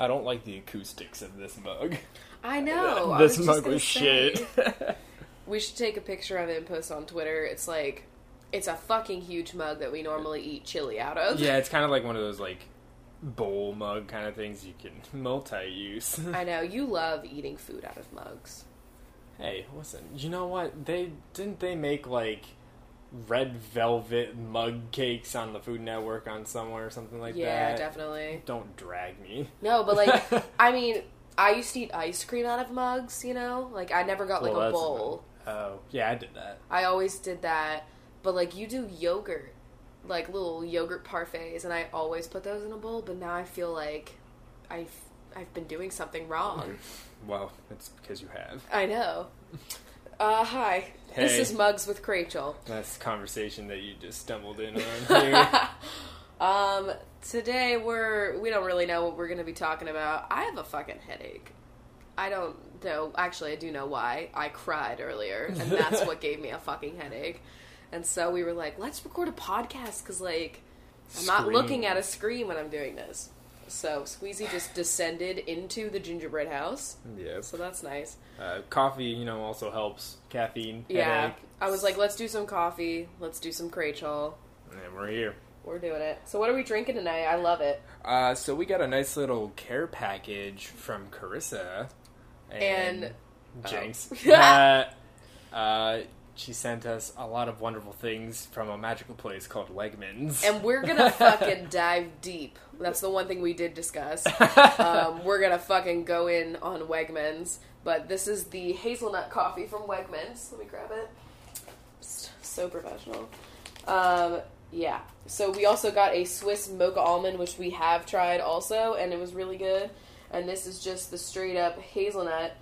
I don't like the acoustics of this mug. I know. I this was mug was say. shit. We should take a picture of it and post on Twitter. It's like, it's a fucking huge mug that we normally eat chili out of. yeah, it's kind of like one of those like bowl mug kind of things you can multi-use. I know you love eating food out of mugs. hey, listen, you know what? They didn't they make like red velvet mug cakes on the Food Network on somewhere or something like yeah, that. Yeah, definitely. Don't drag me. No, but like, I mean, I used to eat ice cream out of mugs. You know, like I never got like Well, a that's- bowl. Oh, yeah, I did that. I always did that. But like, you do yogurt, like little yogurt parfaits, and I always put those in a bowl. But now I feel like I've I've been doing something wrong. Well, it's because you have. I know. Uh, hi. This is Mugs with Rachel. That's the conversation that you just stumbled in on here. Um, today we're we don't really know what we're gonna be talking about. I have a fucking headache. I don't know. Actually, I do know why. I cried earlier, and that's what gave me a fucking headache. And so we were like, let's record a podcast because like I'm not Scream. looking at a screen when I'm doing this. So Squeezy just descended into the gingerbread house. Yes. So that's nice. Uh, coffee, you know, also helps. Caffeine, Yeah. headache. I was like, let's do some coffee. Let's do some Crachel. And we're here. We're doing it. So what are we drinking tonight? I love it. Uh, so we got a nice little care package from Carissa and, And- Jenks. Oh. uh, uh, she sent us a lot of wonderful things from a magical place called Wegmans. And we're gonna fucking dive deep. That's the one thing we did discuss. Um, we're gonna fucking go in on Wegmans. But this is the hazelnut coffee from Wegmans. Let me grab it. So professional. Um, yeah. So we also got a Swiss mocha almond, which we have tried also, and it was really good. And this is just the straight up hazelnut.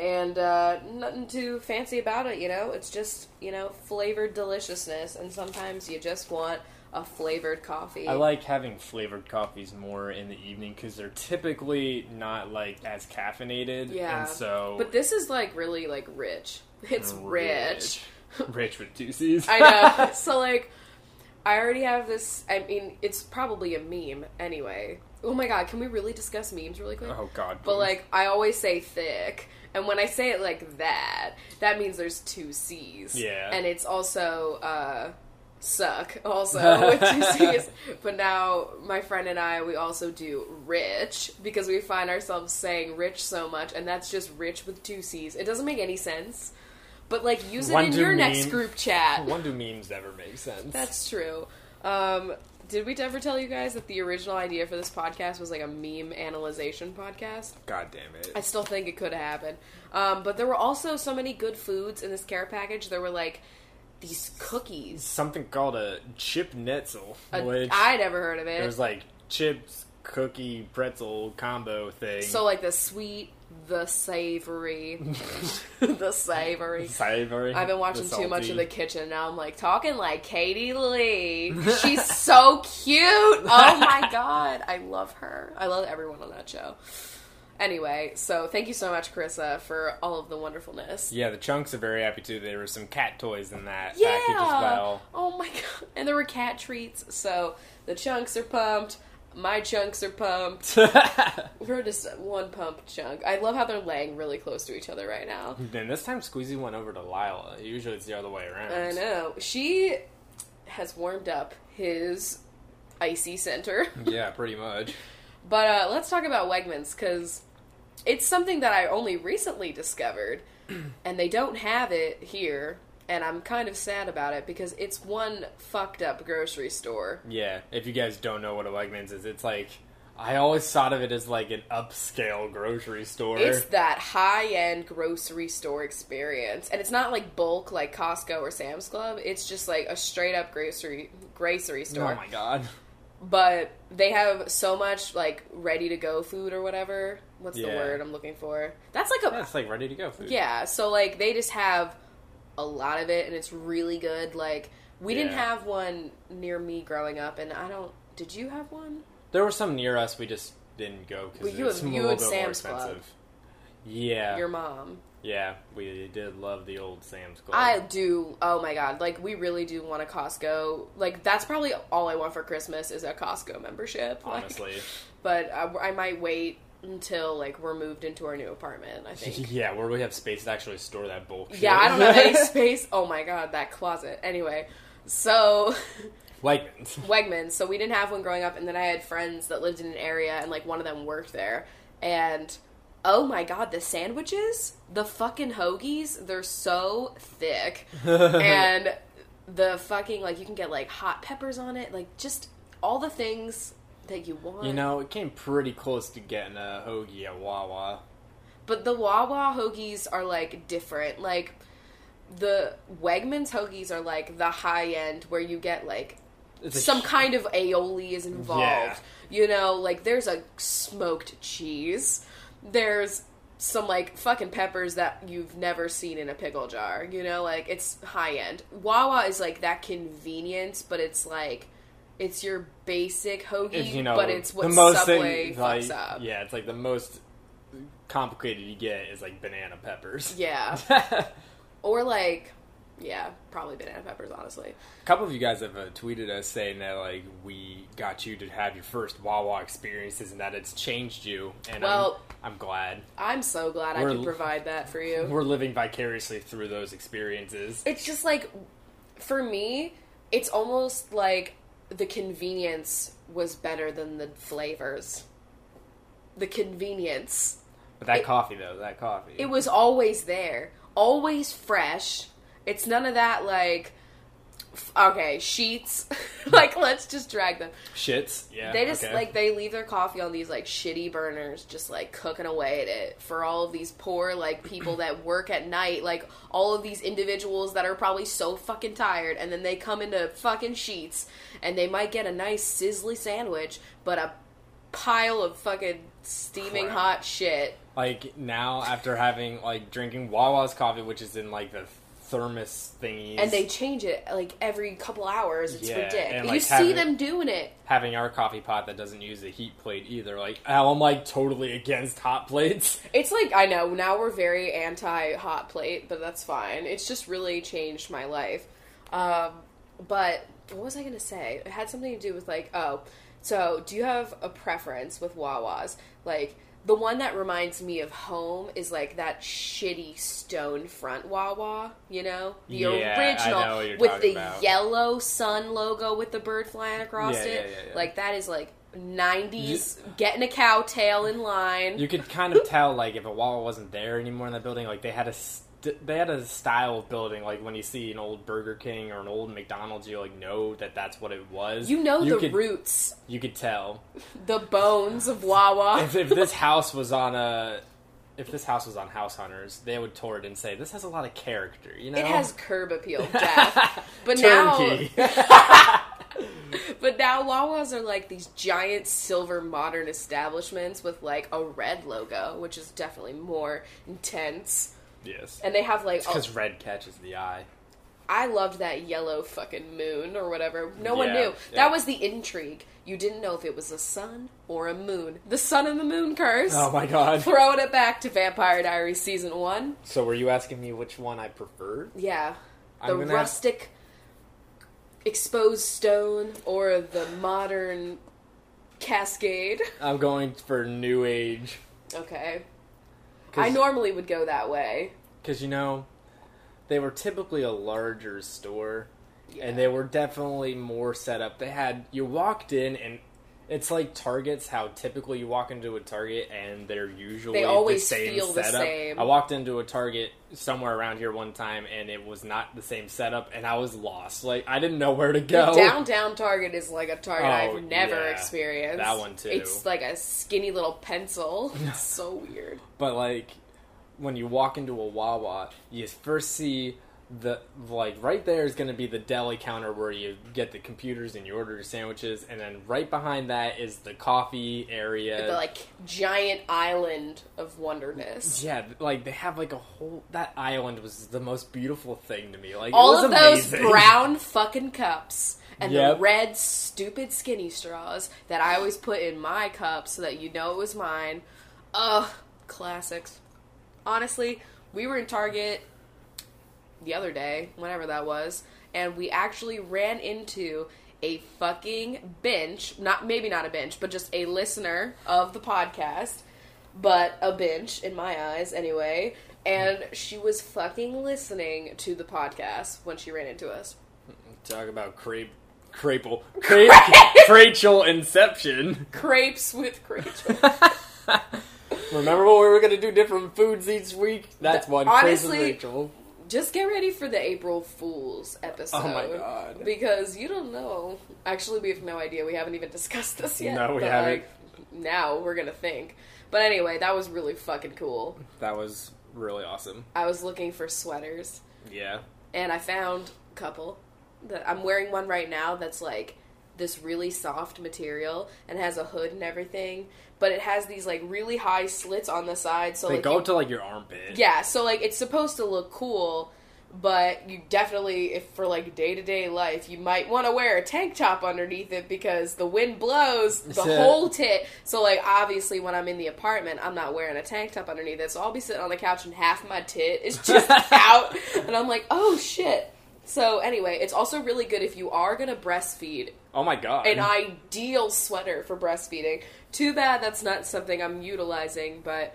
And uh, nothing too fancy about it, you know? It's just, you know, flavored deliciousness. And sometimes you just want a flavored coffee. I like having flavored coffees more in the evening because they're typically not like as caffeinated. Yeah. And so. But this is like really like rich. It's rich. Rich rich with two C's. I know. so like I already have this I mean, it's probably a meme anyway. Oh my god, can we really discuss memes really quick? oh, God. But like I always say thick, and when I say it like that, that means there's two C's. Yeah. And it's also uh suck also with two C's. But now my friend and I we also do rich because we find ourselves saying rich so much and that's just rich with two C's. It doesn't make any sense. But like use it One in your next group chat. One do memes never make sense? That's true. Um, did we ever tell you guys that the original idea for this podcast was like a meme analyzation podcast? God damn it. I still think it could have happened. Um, but there were also so many good foods in this care package. There were like these cookies. Something called a chip netzel, Uh, which I'd never heard of it it. was like chips, cookie, pretzel combo thing. so like the sweet, the savory, the savory. savory. I've been watching too much of the kitchen now. I'm like talking like Katie Lee. She's so cute. Oh my god, I love her. I love everyone on that show. Anyway, so thank you so much, Carissa, for all of the wonderfulness. Yeah, the chunks are very happy too. There were some cat toys in that Yeah. package as well. Oh my god. And there were cat treats. So the chunks are pumped. My chunks are pumped. We're just one pump chunk. I love how they're laying really close to each other right now. Then this time Squeezy went over to Lila. Usually it's the other way around. I know. She has warmed up his icy center. Yeah, pretty much. But uh, let's talk about Wegmans because it's something that I only recently discovered, and they don't have it here. And I'm kind of sad about it because it's one fucked up grocery store. Yeah, if you guys don't know what a Wegmans is, it's like I always thought of it as like an upscale grocery store. It's that high end grocery store experience. And it's not like bulk like Costco or Sam's Club. It's just like a straight up grocery grocery oh store. oh my god. but they have so much like ready to go food or whatever. What's the word I'm looking for? That's like a That's like ready to go food. yeah. So like they just have a lot of it, and it's really good. Like we didn't have one near me growing up, and I don't. Did you have one? There were some near us, we just didn't go because Well, it's a little bit Sam's more Club. expensive. Yeah, Your mom. yeah, we did love the old Sam's Club. I do. Oh my god! Like we really do want a Costco. Like that's probably all I want for Christmas is a Costco membership. Like, honestly, but I, I might wait until like we're moved into our new apartment. I think. yeah, where we have space to actually store that bulk. yeah, I don't have any space. Oh my god, that closet. Anyway, so like, Wegmans. So we didn't have one growing up, and then I had friends that lived in an area, and like one of them worked there, and oh my god, the sandwiches, the fucking hoagies, they're so thick, and the fucking like you can get like hot peppers on it, like just all the things that you want. you know, it came pretty close to getting a hoagie at Wawa. But the Wawa hoagies are like different. Like the Wegmans hoagies are like the high end where you get like some sh- kind of aioli is involved. Yeah. You know, like there's a smoked cheese. There's some like fucking peppers that you've never seen in a pickle jar. You know, like it's high end. Wawa is like that convenience, but it's like it's your basic hoagie, It's, you know, but it's what the most Subway thing, fucks like, up. Yeah, it's like the most complicated you get is like banana peppers. Yeah. Or like, yeah, probably banana peppers, honestly. A couple of you guys have uh, tweeted us saying that like we got you to have your first Wawa experiences and that it's changed you. And Well- I'm, I'm glad I'm so glad I We're could provide that for you. we're living vicariously through those experiences. It's just like, for me, it's almost like the convenience was better than the flavors. The convenience. But that it- coffee though, that coffee. It was always there, always fresh. It's none of that like, okay, sheets. like, let's just drag them. shits. Yeah, They just okay. like they leave their coffee on these like shitty burners, just like cooking away at it for all of these poor like people that work at night, like all of these individuals that are probably so fucking tired, and then they come into fucking sheets, and they might get a nice sizzly sandwich, but a pile of fucking steaming Crap. hot shit. like now after having like drinking Wawa's coffee, which is in like the thermos thingies, And they change it like every couple hours. It's Yeah, ridiculous. and, you like, see them doing it. having our coffee pot that doesn't use a heat plate either. Like, how I'm like totally against hot plates. It's like I know now we're very anti hot plate, but that's fine. It's just really changed my life. Um, but what was I gonna say? It had something to do with like oh, so do you have a preference with Wawas? Like the one that reminds me of home is like that shitty stone front Wawa, you know, the Yeah, original know with the about. yellow sun logo with the bird flying across Yeah, it. yeah. Like that is like. 90s getting a cow tail in line You could kind of tell like if a Wawa wasn't there anymore in that building, like they had a st- they had a style of building. Like when you see an old Burger King or an old McDonald's, you like know that that's what it was. You know the could, roots, You could tell the bones of Wawa. if, if this house was on a. If this house was on House Hunters, they would tour it and say, "This has a lot of character." You know, It has curb appeal, death. But now, but now Wawas are like these giant silver modern establishments with like a red logo, which is definitely more intense. Yes, And they have like, oh, because red catches the eye. I loved that yellow fucking moon or whatever. No one knew. yeah. That was the intrigue. You didn't know if it was a sun or a moon. The sun and the moon curse. Oh my god! Throwing it back to Vampire Diaries season one. So were you asking me which one I preferred? Yeah. The rustic exposed stone or the modern cascade. I'm going for new age. Okay. I normally would go that way. Because, you know, they were typically a larger store, Yeah. and they were definitely more set up. They had, you walked in, and it's like Targets, how typically you walk into a Target, and they're usually They always the same feel the same. I walked into a Target somewhere around here one time, and it was not the same setup, and I was lost. Like, I didn't know where to The go. downtown Target is like a Target Oh, I've never yeah. experienced. That one, too. It's like a skinny little pencil. It's so weird. But like when you walk into a Wawa, you first see the like right there is going to be the deli counter where you get the computers and you order your sandwiches, and then right behind that is the coffee area. The like giant island of wonderness. yeah, like they have like a whole that island was the most beautiful thing to me. Like All it was of those amazing. brown fucking cups and Yep. the red stupid skinny straws that I always put in my cup so that you know it was mine. Ugh, classics. Honestly, we were in Target the other day, whenever that was, and we actually ran into a fucking bench, not maybe not a bench, but just a listener of the podcast but a bench in my eyes anyway. And she was fucking listening to the podcast when she ran into us. Talk about crepe, crapel, crepe, Rachel Inception. Crepes with Rachel. Remember when we were gonna do different foods each week? That's one. Crepes Honestly, with Rachel. Just get ready for the April Fools episode. Oh my God. Because you don't know. Actually, we have no idea. We haven't even discussed this yet. No, we haven't. Like, now we're gonna think. But anyway, that was really fucking cool. That was really awesome. I was looking for sweaters, Yeah. and I found a couple. That I'm wearing one right now. That's like this really soft material and has a hood and everything. But it has these like really high slits on the side. So They like go you- to like your armpit. Yeah, so like it's supposed to look cool, but you definitely, if for like day to day life, you might want to wear a tank top underneath it because the wind blows the Yeah. whole tit. So like obviously, when I'm in the apartment, I'm not wearing a tank top underneath it, so I'll be sitting on the couch and half my tit is just out, and I'm like, oh shit. So anyway, it's also really good if you are gonna breastfeed Oh my god. an ideal sweater for breastfeeding. Too bad that's not something I'm utilizing, but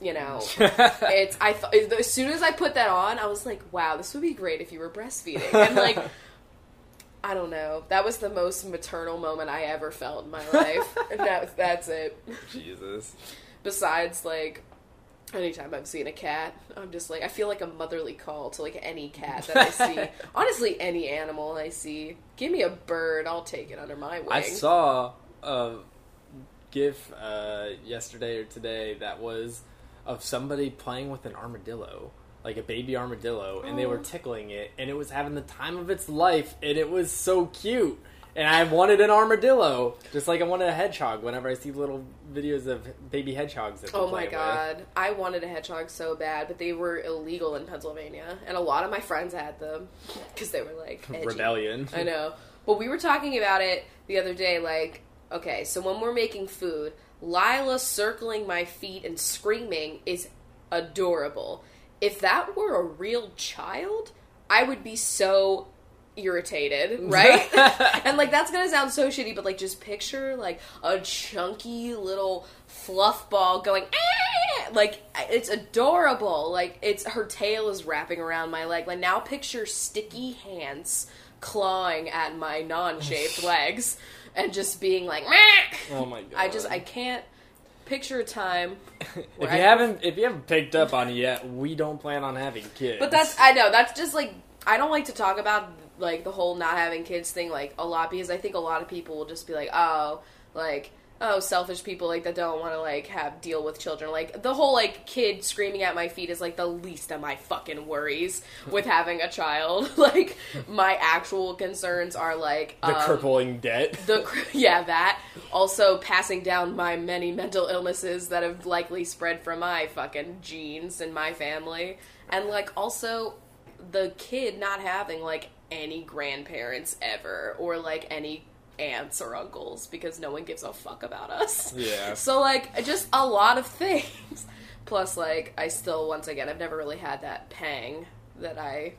you know, it's I th- as soon as I put that on, I was like, wow, this would be great if you were breastfeeding. And like I don't know, that was the most maternal moment I ever felt in my life. and that, that's it. Jesus. Besides like anytime I've seen a cat, I'm just like I feel like a motherly call to like any cat that I see. Honestly, any animal I see. Give me a bird, I'll take it under my wing. I saw a gif uh, yesterday or today that was of somebody playing with an armadillo, like a baby armadillo, and they were Oh. tickling it, and it was having the time of its life, and it was so cute. And I wanted an armadillo, just like I wanted a hedgehog. Whenever I see little videos of baby hedgehogs, that Oh my with. god. I wanted a hedgehog so bad, but they were illegal in Pennsylvania. And a lot of my friends had them because they were like edgy. rebellion. I know. But we were talking about it the other day like, okay, so when we're making food, Lila circling my feet and screaming is adorable. If that were a real child, I would be so irritated, right? and like that's gonna sound so shitty, but like just picture like a chunky little fluff ball going "Ah!" like it's adorable. Like it's her tail is wrapping around my leg. Like now picture sticky hands clawing at my non-shaped legs and just being like "Meh!" Oh my god! I just I can't picture a time if you I- haven't if you haven't picked up on it yet, we don't plan on having kids. But that's I know that's just like I don't like to talk about like the whole not having kids thing like a lot because I think a lot of people will just be like, oh, like oh, selfish people like that don't want to like have deal with children. Like the whole like kid screaming at my feet is like the least of my fucking worries with having a child. like my actual concerns are like the um, crippling debt. the cr- yeah that also passing down my many mental illnesses that have likely spread from my fucking genes and my family and like also the kid not having like any grandparents ever or like any aunts or uncles because no one gives a fuck about us Yeah. so like just a lot of things plus like i still once again i've never really had that pang that i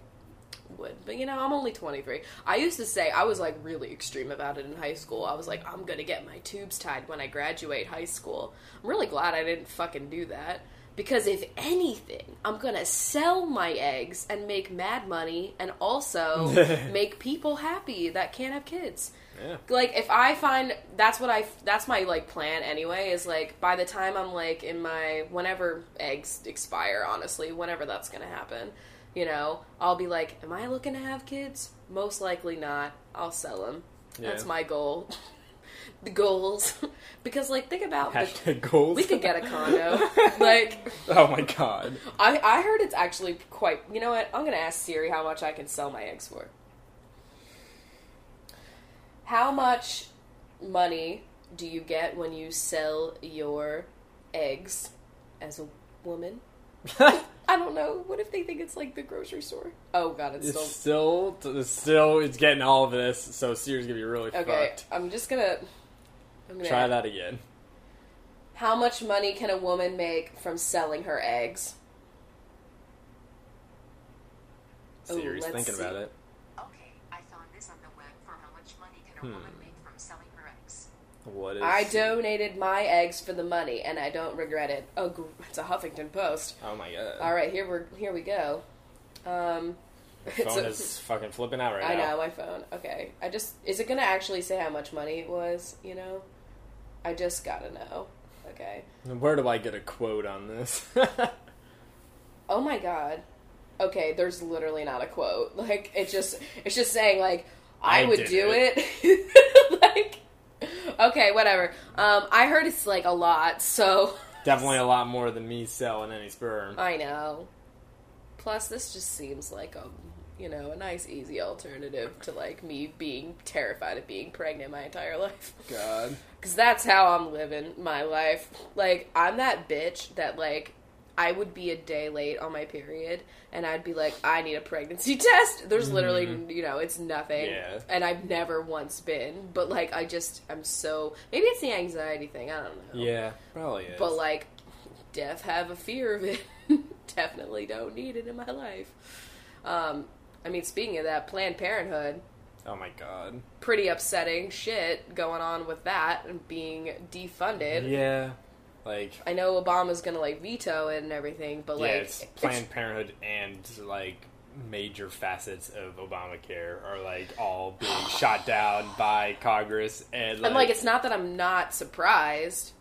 would. But you know, I'm only 23. I used to say I was like really extreme about it in high school. I was like, I'm gonna get my tubes tied when I graduate high school. I'm really glad I didn't fucking do that. Because if anything, I'm gonna sell my eggs and make mad money and also make people happy that can't have kids. Yeah. Like if I find that's what I that's my like plan anyway is like by the time I'm like in my whenever eggs expire honestly whenever that's gonna happen you know I'll be like am I looking to have kids? Most likely not. I'll sell them that's my goal. The goals. Because like think about the, goals. we could get a condo. Like oh my god. I I heard it's actually quite you know what? I'm gonna ask Siri how much I can sell my eggs for how much money do you get when you sell your eggs as a woman? I don't know. What if they think it's like the grocery store? Oh god, it's It's still still, it's still, it's getting all of this. So Siri's gonna be really okay. fucked. I'm just gonna. I'm gonna Try that again. How much money can a woman make from selling her eggs? Ooh, Siri's let's thinking see. about it. Hmm. woman make from selling her eggs. What is? I donated my eggs for the money, and I don't regret it. Oh, gr- it's a Huffington Post. Oh my god. All right, here we're here we go. Um, it's Phone a- is fucking flipping out right I now. I know my phone. Okay, I just is it gonna actually say how much money it was? You know, I just gotta know. Okay. Where do I get a quote on this? Oh my god. Okay, there's literally not a quote. Like it just it's just saying like I, I would do it. like okay, whatever. Um I heard it's like a lot, so Definitely a lot more than me selling any sperm. I know. Plus this just seems like a you know, a nice easy alternative to like me being terrified of being pregnant my entire life. God. Cuz that's how I'm living my life. Like I'm that bitch that like I would be a day late on my period and I'd be like I need a pregnancy test. There's literally, you know, it's nothing. Yeah. And I've never once been, but like I just I'm so maybe it's the anxiety thing, I don't know. Yeah, probably is. But like death have a fear of it. Definitely don't need it in my life. Um I mean speaking of that Planned Parenthood, oh my god. pretty upsetting shit going on with that and being defunded. Yeah. Like, I know Obama's gonna like veto it and everything, but like it's Planned Parenthood and like major facets of Obamacare are like all being shot down by Congress and like, and like it's not that I'm not surprised.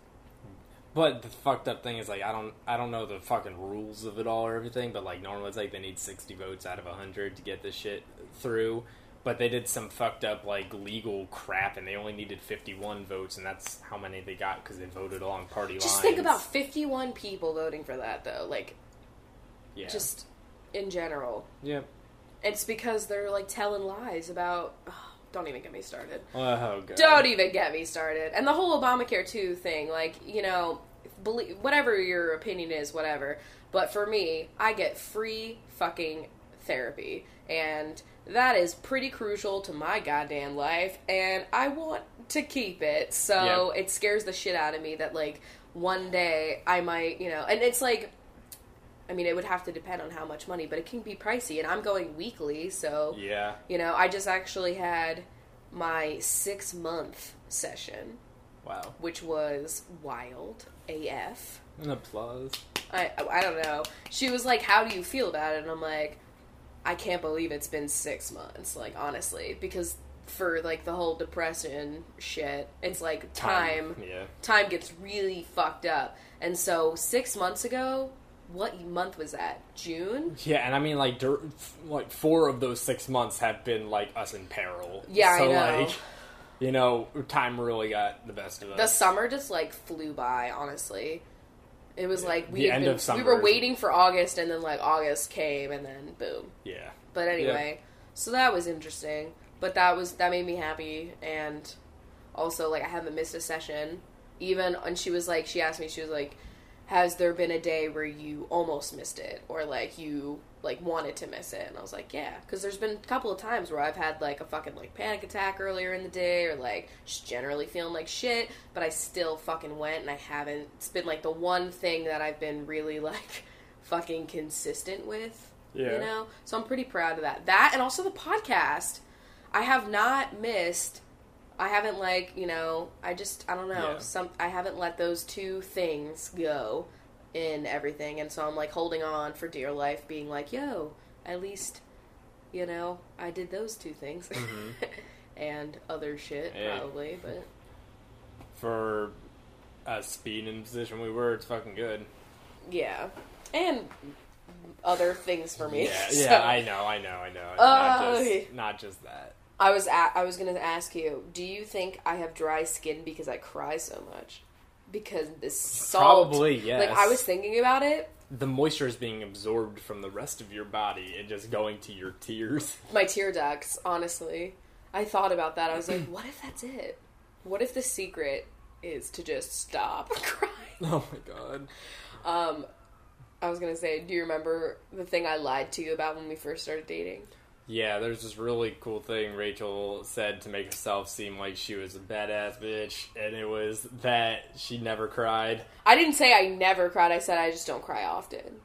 But the fucked up thing is like I don't I don't know the fucking rules of it all or everything, but like normally it's like they need sixty votes out of hundred to get this shit through. But they did some fucked up like legal crap, and they only needed fifty one votes, and that's how many they got because they voted along party lines. Just think about 51 people voting for that though, like yeah, just in general. yeah. It's because they're like telling lies about. don't even get me started. Oh god, Don't even get me started. And the whole Obamacare two thing, like you know, believe whatever your opinion is, whatever. But for me, I get free fucking therapy, and that is pretty crucial to my goddamn life, and I want to keep it. So Yeah. it scares the shit out of me that like one day I might, you know, and it's like. I mean, it would have to depend on how much money, but it can be pricey, and I'm going weekly, so Yeah, you know, I just actually had my six month session, wow. which was wild AF. An applause. I I don't know. She was like, "How do you feel about it?" And I'm like, "I can't believe it's been six months." Like honestly, because for like the whole depression shit, it's like time Yeah, time gets really fucked up. And so six months ago, what month was that? June. yeah, and I mean like dur- like four of those six months have been like us in peril. Yeah, I so know. like, you know, time really got the best of us. The summer just like flew by. Honestly, it was like we The had end been, of summer we were is- waiting for August, and then like August came, and then boom. yeah. But anyway, so that was interesting. But that was that made me happy, and also like I haven't missed a session. Even and she was like, she asked me, she was like, "Has there been a day where you almost missed it, or like you like wanted to miss it?" And I was like, "Yeah," because there's been a couple of times where I've had like a fucking like panic attack earlier in the day, or like just generally feeling like shit, but I still fucking went, and I haven't. It's been like the one thing that I've been really like fucking consistent with. Yeah. You know? So I'm pretty proud of that. That and also the podcast. I have not missed I haven't like, you know, I just I don't know. Yeah. Some I haven't let those two things go in everything and so I'm like holding on for dear life being like, "Yo, at least you know, I did those two things." Mm-hmm. and other shit probably, but For us being in the position we were, it's fucking good. yeah. And other things for me. Yeah, So- yeah, I know, I know, I know. Oh, not okay. just not just that. I was a- I was gonna ask you, do you think I have dry skin because I cry so much? Because this salt, Probably, yes. Like I was thinking about it. The moisture is being absorbed from the rest of your body and just going to your tears. My tear ducts, honestly. I thought about that. I was like, what if that's it? What if the secret is to just stop crying? Oh my god. Um, I was gonna say, do you remember the thing I lied to you about when we first started dating? Yeah, there's this really cool thing Rachel said to make herself seem like she was a badass bitch, and it was that she never cried. I didn't say I never cried. I said I just don't cry often.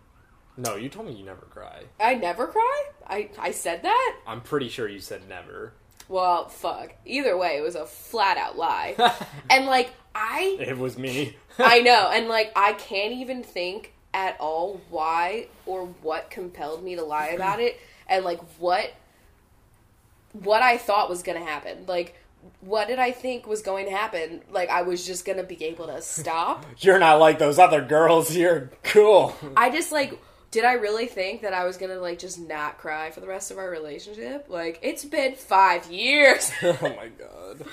No, you told me you never cry. I never cry. I I said that. I'm pretty sure you said never. Well, fuck. Either way, it was a flat out lie. and like I It was me. I know, and like I can't even think at all why or what compelled me to lie about it and like what what I thought was going to happen. Like what did I think was going to happen? Like I was just going to be able to stop. You're not like those other girls. You're cool. I just like did I really think that I was gonna like just not cry for the rest of our relationship? Like it's been five years. oh my god.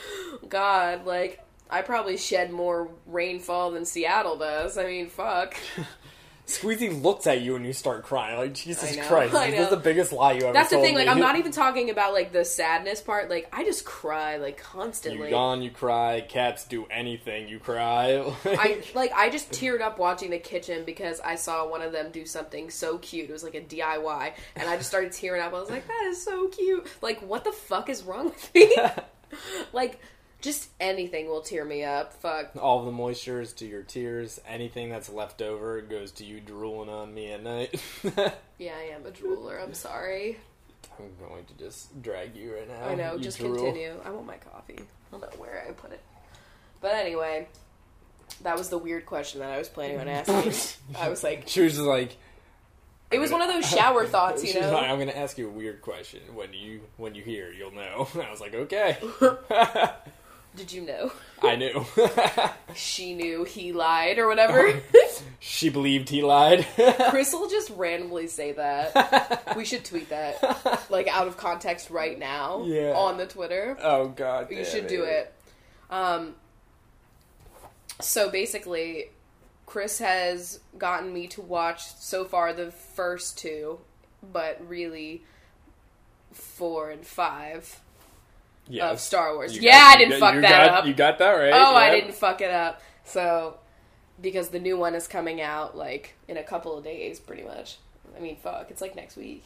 God, like I probably shed more rainfall than Seattle does. I mean, fuck. Squeezy looks at you and you start crying. Like Jesus I know, Christ, I this is the biggest lie you ever That's the thing. Like. I'm not even talking about like the sadness part. Like, I just cry like constantly. You yawn, you cry. Cats do anything, you cry. I like I just teared up watching the kitchen because I saw one of them do something so cute. It was like a DIY, and I just started tearing up. I was like, "That is so cute!" Like, what the fuck is wrong with me? like, just anything will tear me up. Fuck. All the moistures to your tears. Anything that's left over goes to you drooling on me at night. Yeah, I am a drooler. I'm sorry. I'm going to just drag you right now. I know. You just drool. continue. I want my coffee. I don't know where I put it. But anyway, that was the weird question that I was planning on asking. I was like, She was just like, it was one of those shower thoughts, you know. like, I'm going to ask you a weird question. When you when you hear, you'll know. I was like, okay. Did you know? I knew. She knew he lied or whatever. she believed he lied. Chris will just randomly say that. We should tweet that, like out of context right now Yeah. on the Twitter. oh God. You should do it. Um, so basically, Chris has gotten me to watch so far the first two, but really four and five Yes. of Star Wars. You yeah, got- I didn't got- fuck that got- up. You got that right. Oh, I didn't fuck it up. So, because the new one is coming out like in a couple of days, pretty much. I mean, fuck, it's like next week.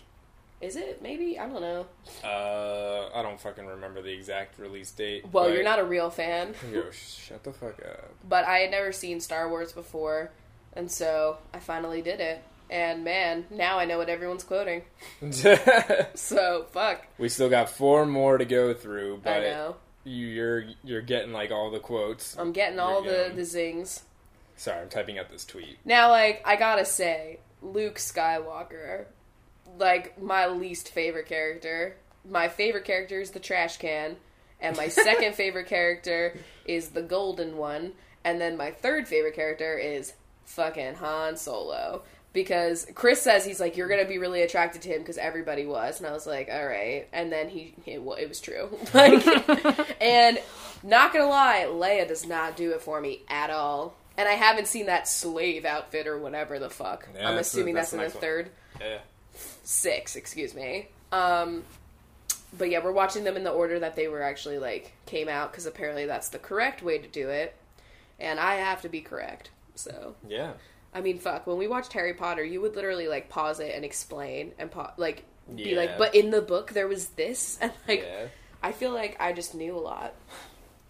Is it? Maybe I don't know. Uh, I don't fucking remember the exact release date. Well, you're not a real fan, Yo, shut the fuck up. but I had never seen Star Wars before, and so I finally did it. And man, now I know what everyone's quoting. So fuck, we still got four more to go through, I but know. you, you're you're getting like all the quotes. I'm getting You're all the the zings. Sorry, I'm typing out this tweet. Now, like, I gotta say, Luke Skywalker, like, my least favorite character. My favorite character is the trash can, and my second favorite character is the golden one, and then my third favorite character is fucking Han Solo. Because Chris says he's like, you're gonna be really attracted to him because everybody was, and I was like, all right. And then he, it, it was true. like, and not gonna lie, Leia does not do it for me at all. And I haven't seen that slave outfit or whatever the fuck. Yeah, I'm assuming that's that's, in the third, Yeah. six, excuse me. Um, but yeah, we're watching them in the order that they were actually like came out because apparently that's the correct way to do it, and I have to be correct. So Yeah. I mean, fuck. When we watched Harry Potter, you would literally like pause it and explain and pa- like be Yeah. like, but in the book there was this, and like yeah. I feel like I just knew a lot.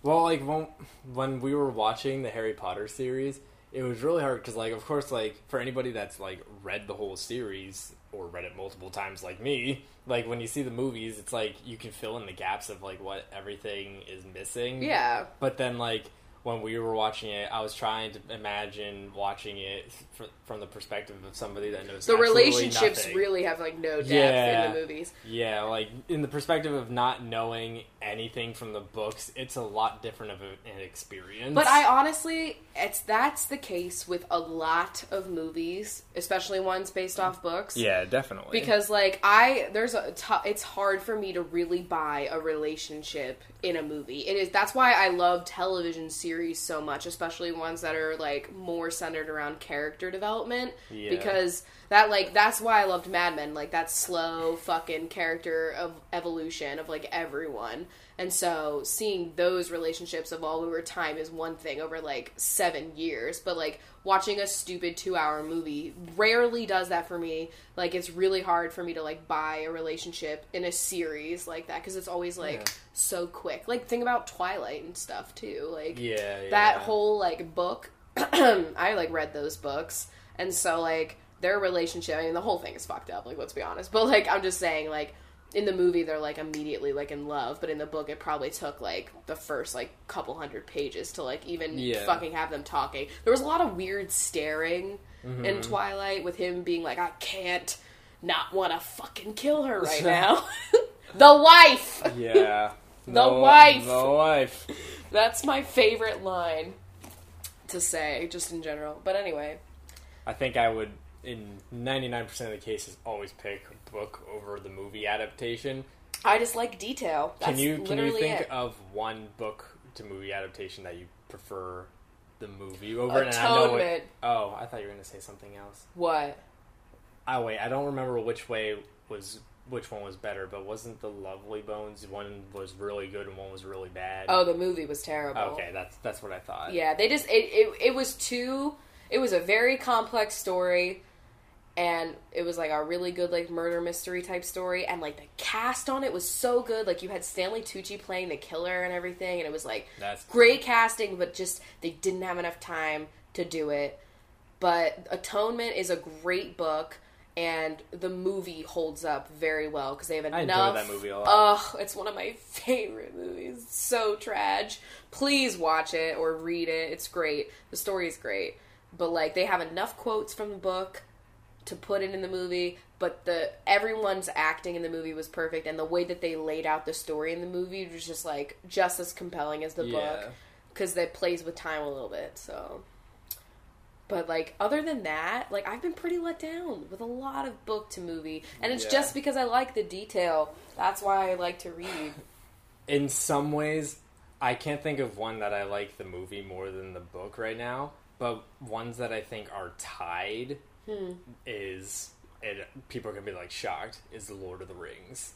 Well, like when when we were watching the Harry Potter series, it was really hard because, like, of course, like for anybody that's like read the whole series or read it multiple times, like me, like when you see the movies, it's like you can fill in the gaps of like what everything is missing. Yeah, But then, like when we were watching it, I was trying to imagine watching it fr- from the perspective of somebody that knows the relationships nothing. really have like no depth Yeah. in the movies. Yeah, like in the perspective of not knowing anything from the books, it's a lot different of a, an experience. But I honestly, it's that's the case with a lot of movies, especially ones based off books. yeah, definitely Because like I, there's a, t- it's hard for me to really buy a relationship in a movie. It is that's why I love television series so much, especially ones that are like more centered around character development. Yeah. Because that like that's why I loved Mad Men, like that slow fucking character of evolution of like everyone. And so seeing those relationships evolve over time is one thing over like seven years. But like watching a stupid two hour movie rarely does that for me. Like it's really hard for me to like buy a relationship in a series like that because it's always like Yeah. so quick. Like think about Twilight and stuff too. Like yeah, yeah. that whole like book i like read those books and so like their relationship i mean the whole thing is fucked up like let's be honest but like i'm just saying like in the movie they're like immediately like in love, but in the book it probably took like the first like couple hundred pages to like even Yeah. fucking have them talking. There was a lot of weird staring Mm-hmm. in Twilight with him being like, I can't not want to fucking kill her right now. the wife. Yeah. The wife. The wife. That's my favorite line to say, just in general. But anyway, I think I would, in 99% of the cases, always pick book over the movie adaptation. I just like detail. That's can you can you think it. of one book to movie adaptation that you prefer the movie over? And I know Atonement. it, oh, I thought you were going to say something else. What? Oh wait, I don't remember which way was which one was better, but wasn't the Lovely Bones one was really good and one was really bad? Oh, the movie was terrible. okay, that's that's what I thought. Yeah, they just it, it it was too it was a very complex story and it was like a really good like murder mystery type story and like the cast on it was so good like you had Stanley Tucci playing the killer and everything and it was like That's great casting but just they didn't have enough time to do it but Atonement is a great book and the movie holds up very well because they have enough. I that movie a lot. Oh, it's one of my favorite movies. So trash. Please watch it or read it. It's great. The story is great, but like they have enough quotes from the book to put it in the movie. But the everyone's acting in the movie was perfect, and the way that they laid out the story in the movie was just like just as compelling as the Yeah. book because that plays with time a little bit. So, but like other than that, like I've been pretty let down with a lot of book to movie, and it's Yeah. just because I like the detail. That's why I like to read. in some ways, I can't think of one that I like the movie more than the book right now. But ones that I think are tied Hmm. is and people are gonna be like shocked is the Lord of the Rings.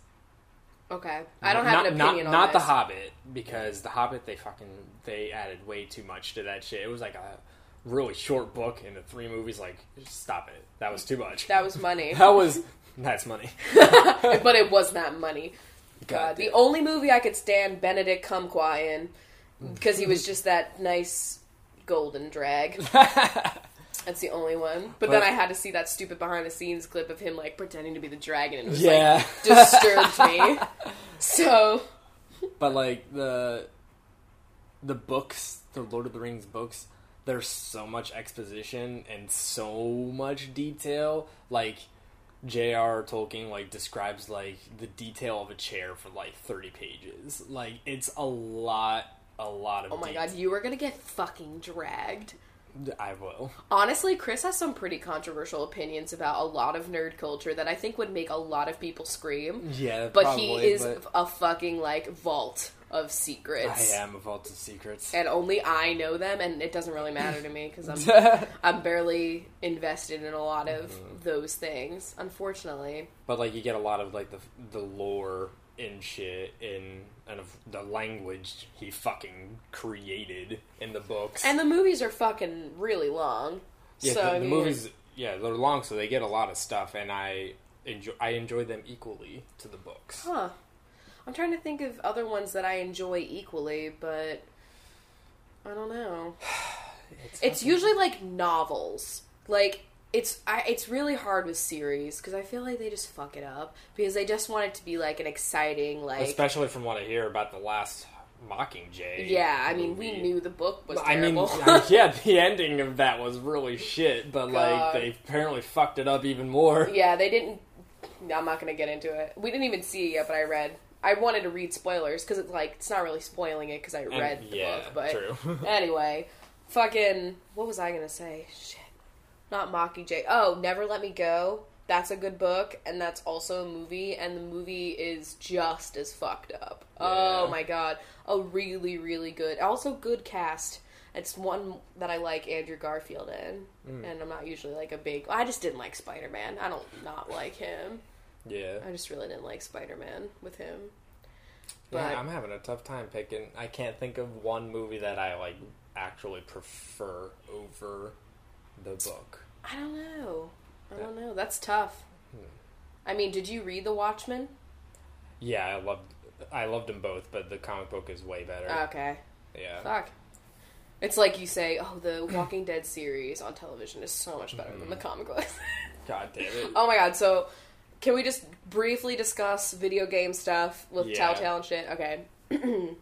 Okay, I don't have not, an not- opinion Not, on the. Hobbit because the Hobbit they fucking they added way too much to that shit. It was like a really short book and the three movies. Like stop it, that was too much. That was money, That was that's money. but it was not money. God, God the only movie I could stand Benedict Cumquat in because he was just that nice golden drag. That's the only one. But, then I had to see that stupid behind the scenes clip of him like pretending to be the dragon, and it was yeah, like disturbed me. So but like the the books, the Lord of the Rings books, there's so much exposition and so much detail. Like J.R. Tolkien like describes like the detail of a chair for like 30 pages. Like it's a lot, a lot of. Oh my det- god, you are gonna get fucking dragged. I will. Honestly, Chris has some pretty controversial opinions about a lot of nerd culture that I think would make a lot of people scream. Yeah, But probably, he is but a fucking like vault of secrets. I am a vault of secrets. And only I know them, and it doesn't really matter to me because I'm I'm barely invested in a lot of Mm-hmm. those things, unfortunately. But like you get a lot of like the the lore and shit in and of the language he fucking created in the books. And the movies are fucking really long. yeah, so the, I the mean, movies yeah they're long, so they get a lot of stuff, and I enjoy I enjoy them equally to the books. Huh. I'm trying to think of other ones that I enjoy equally, but I don't know. It's usually like novels. Like it's I, it's really hard with series because I feel like they just fuck it up because they just want it to be like an exciting like especially from what I hear about the last Mockingjay. yeah. I mean, we knew the book was I mean, yeah, the ending of that was really shit, but like they apparently fucked it up even more. yeah, they didn't. I'm not gonna get into it. We didn't even see it yet, but I read. I wanted to read spoilers because it's like it's not really spoiling it because I And- read the yeah, book. But true. anyway, fucking what was I gonna say? Shit, not Mockingjay. Oh, Never Let Me Go. That's a good book, and that's also a movie, and the movie is just as fucked up. Oh my god, a really, really good. Also, good cast. It's one that I like Andrew Garfield in, Mm. and I'm not usually like a big. I just didn't like Spider Man. I don't not like him. yeah. I just really didn't like Spider Man with him. Yeah, But- I'm having a tough time picking. I can't think of one movie that I like actually prefer over the book. I don't know. I don't know. That's tough. Hmm. I mean, did you read The Watchmen? Yeah, I loved I loved them both, but the comic book is way better. Okay. yeah. Fuck. It's like you say, oh, the Walking Dead series on television is so much better than the mm-hmm. comic book. God damn it. oh my god, so Can we just briefly discuss video game stuff with Yeah. Telltale and shit? Okay.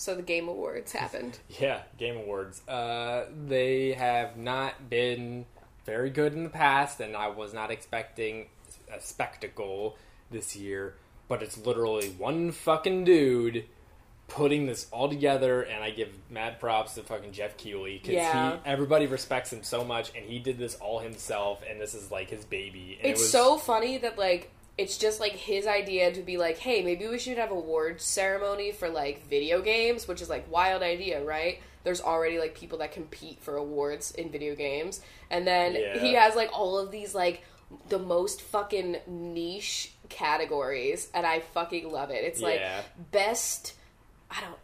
so the Game Awards happened. Yeah, Game Awards. Uh, they have not been very good in the past, and I was not expecting a spectacle this year. But it's literally one fucking dude putting this all together, and I give mad props to fucking Geoff Keighley because Yeah. he everybody respects him so much, and he did this all himself, and this is like his baby. And it It's was- so funny that like it's just like his idea to be like, hey, maybe we should have a awards ceremony for like video games, which is like wild idea, right? There's already like people that compete for awards in video games, and then Yeah. he has like all of these like the most fucking niche categories, and I fucking love it. It's like best. I don't.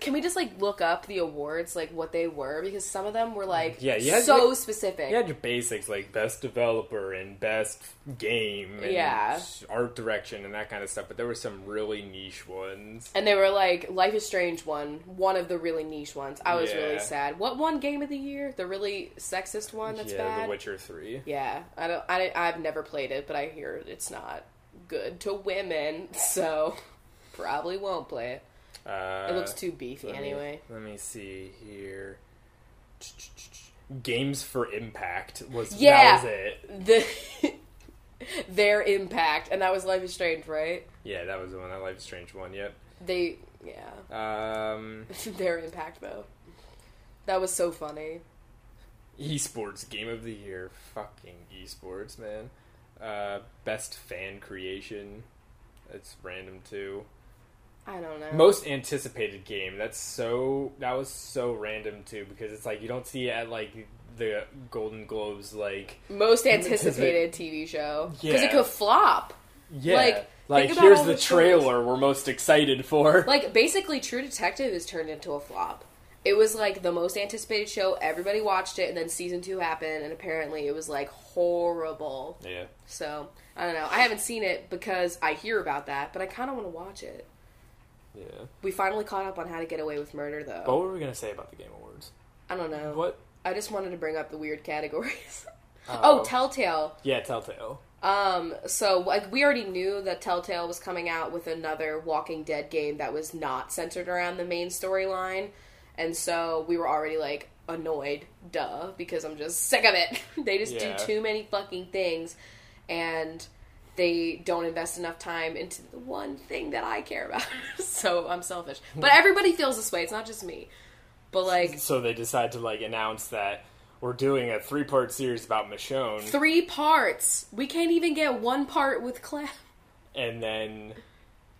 Can we just like look up the awards, like what they were? Because some of them were like Yeah, you had- so specific. You had your basics like best developer and best game and Yeah. art direction and that kind of stuff, but there were some really niche ones. And they were like Life is Strange one, one of the really niche ones. I was really sad. What won game of the year? The really sexist one that's yeah, bad. The Witcher Three. Yeah, I don't. I I've never played it, but I hear it's not good to women, so probably won't play it. Uh, It looks too beefy let me- anyway. let me see here. Games for Impact was Yeah. that was it. The their impact, and that was Life is Strange, right? Yeah, that was the one. That Life is Strange one. Yep. They yeah, Um, their impact though. That was so funny. esports Game of the Year. Fucking esports, man. Uh, best fan creation. It's random too. I don't know. Most anticipated game. That's so. That was so random too because it's like you don't see it at like the Golden Globes. Like Most anticipated TV show because Yeah. it could flop. yeah, Like, like, here's the the trailer we're most excited for. Like basically, True Detective is turned into a flop. It was like the most anticipated show. Everybody watched it, and then season two happened, and apparently it was like horrible. yeah. So I don't know. I haven't seen it because I hear about that, but I kind of want to watch it. Yeah. We finally caught up on How to Get Away with Murder, though. But what were we gonna say about the Game Awards? I don't know. What? I just wanted to bring up the weird categories. oh, Telltale. yeah, Telltale. Um, so like we already knew that Telltale was coming out with another Walking Dead game that was not centered around the main storyline, and so we were already like annoyed, duh, because I'm just sick of it. they just Yeah. do too many fucking things, and they don't invest enough time into the one thing that I care about. so I'm selfish, but everybody feels this way. It's not just me. But like So they decide to like announce that we're doing a three part series about Michonne, three parts, we can't even get one part with Clem. and then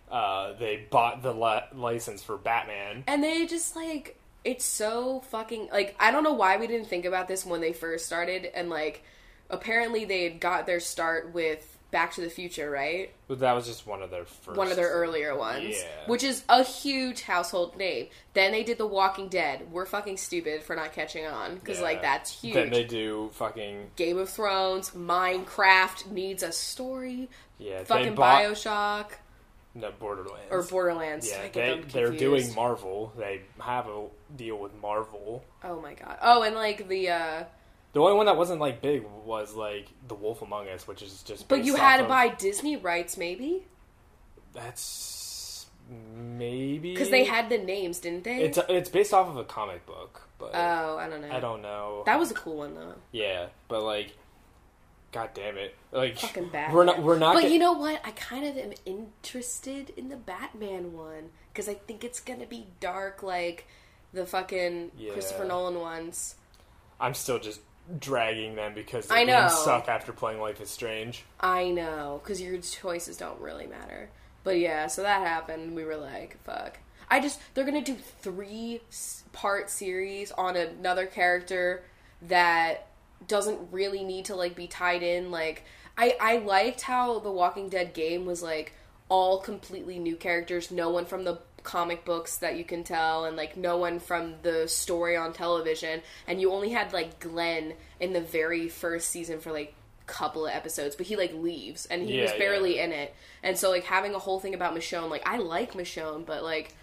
uh, they bought the li- license for Batman. And they just like it's so fucking like I don't know why we didn't think about this when they first started and like apparently they had got their start with Back to the Future, right? But that was just one of their first. One of their earlier ones, Yeah. which is a huge household name. Then they did The Walking Dead. We're fucking stupid for not catching on because like that's huge. Then they do fucking Game of Thrones, Minecraft needs a story. yeah. Fucking bought Bioshock no, Borderlands or Borderlands. Yeah, they they're doing Marvel. They have a deal with Marvel. Oh my god. Oh, and like the uh The only one that wasn't like big was like The Wolf Among Us, which is just. But you had to of- buy Disney rights, maybe? That's maybe Because they had the names, didn't they? It's it's based off of a comic book, but oh, I don't know. I don't know. That was a cool one though. yeah, but like, god damn it, like Fucking Batman. we're not we're not. But get- you know what? I kind of am interested in the Batman one because I think it's gonna be dark, like the fucking Yeah. Christopher Nolan ones. I'm still just dragging them because I the games know. suck after playing Life is Strange. I know because your choices don't really matter. But yeah, so that happened. We were like, fuck. I just they're gonna do three part series on another character that doesn't really need to like be tied in. Like I I liked how the Walking Dead game was like all completely new characters, no one from the comic books that you can tell and like no one from the story on television and you only had like Glenn in the very first season for like couple of episodes but he like leaves and he was barely yeah. in it and so like having a whole thing about Michonne like I like Michonne but like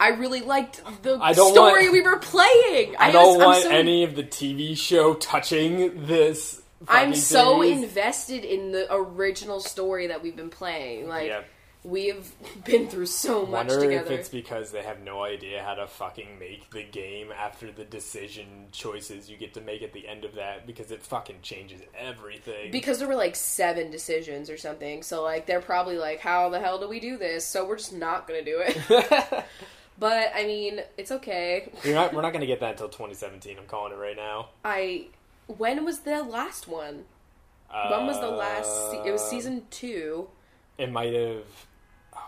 I really liked the I story want- we were playing I just- don't want so- any of the TV show touching this I'm so invested in the original story that we've been playing. Like Yeah. We've been through so much Wonder if it's because they have no idea how to fucking make the game after the decision choices you get to make at the end of that because it fucking changes everything. Because there were like seven decisions or something, so like they're probably like, "How the hell do we do this?" So we're just not gonna do it. but I mean, it's okay. You're not, we're not going to get that until 2017. I'm calling it right now. I when was the last one? When was the last? Se- it was Uh, season two. It might have.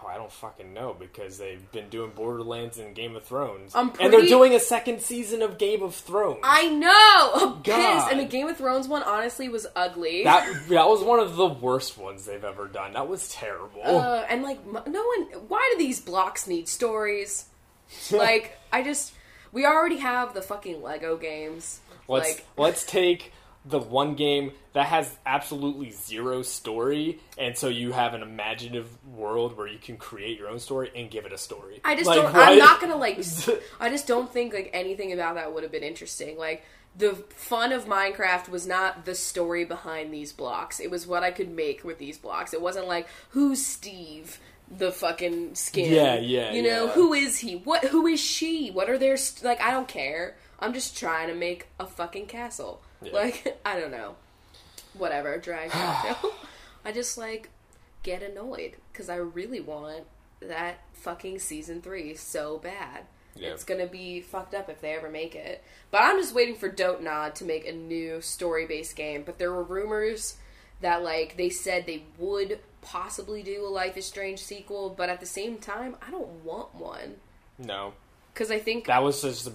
Oh, I don't fucking know because they've been doing Borderlands and Game of Thrones, I'm and they're doing a second season of Game of Thrones. I know. I'm God. pissed. And the Game of Thrones one honestly was ugly. that that was one of the worst ones they've ever done. That was terrible. Uh, and like no one why do these blocks need stories like i just we already have the fucking lego games let's like let's take the one game that has absolutely zero story, and so you have an imaginative world where you can create your own story and give it a story. i just Like, don't i'm not gonna like I just don't think like anything about that would have been interesting. Like the fun of minecraft was not the story behind these blocks. It was what i could make with these blocks. It wasn't like who's steve the fucking skin? Yeah, yeah, you know yeah. who is he? What who is she? What are their st- like i don't care. I'm just trying to make a fucking castle Yeah. like i don't know. Whatever drag cocktail. I just like get annoyed because i really want that fucking season three so bad. Yeah. it's gonna be fucked up if they ever make it. But i'm just waiting for Dontnod to make a new story-based game. But there were rumors that like they said they would possibly do a life is strange sequel but at the same time i don't want one. No, because i think that was just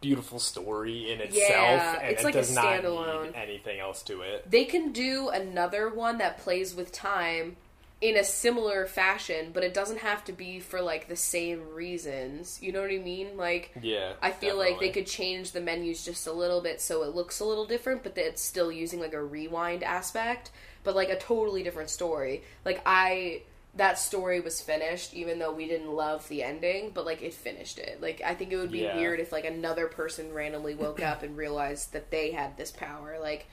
beautiful story in itself, Yeah, and it's it like a does not need anything else to it. they can do another one that plays with time in a similar fashion but it doesn't have to be for like the same reasons you know what i mean like Yeah, I feel like they could change the menus just a little bit so it looks a little different, but it's still using like a rewind aspect, but like a totally different story. Like I that story was finished even though we didn't love the ending, but like it finished it. Like I think it would be Yeah. weird if like another person randomly woke up and realized that they had this power. Like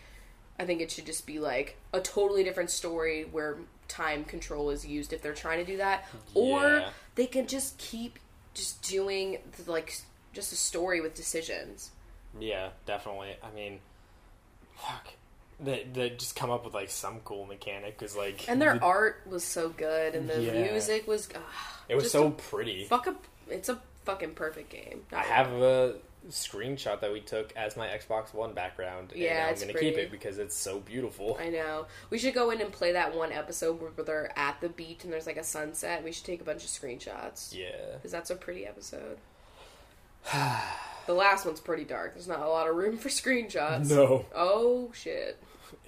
I think it should just be like a totally different story where time control is used if they're trying to do that, or they can just keep just doing the, like just a story with decisions. Yeah, definitely. I mean, fuck. They, they just come up with like some cool mechanic because like And their the- art was so good, and the Yeah. music was. ugh, it was so pretty. fuck up. It's a fucking perfect game. I have a screenshot that we took as my Xbox One background. and Yeah, I'm gonna keep it because it's so beautiful. I know. We should go in and play that one episode where they're at the beach and there's like a sunset. We should take a bunch of screenshots Yeah, because that's a pretty episode. the last one's pretty dark. There's not a lot of room for screenshots. no, Oh shit.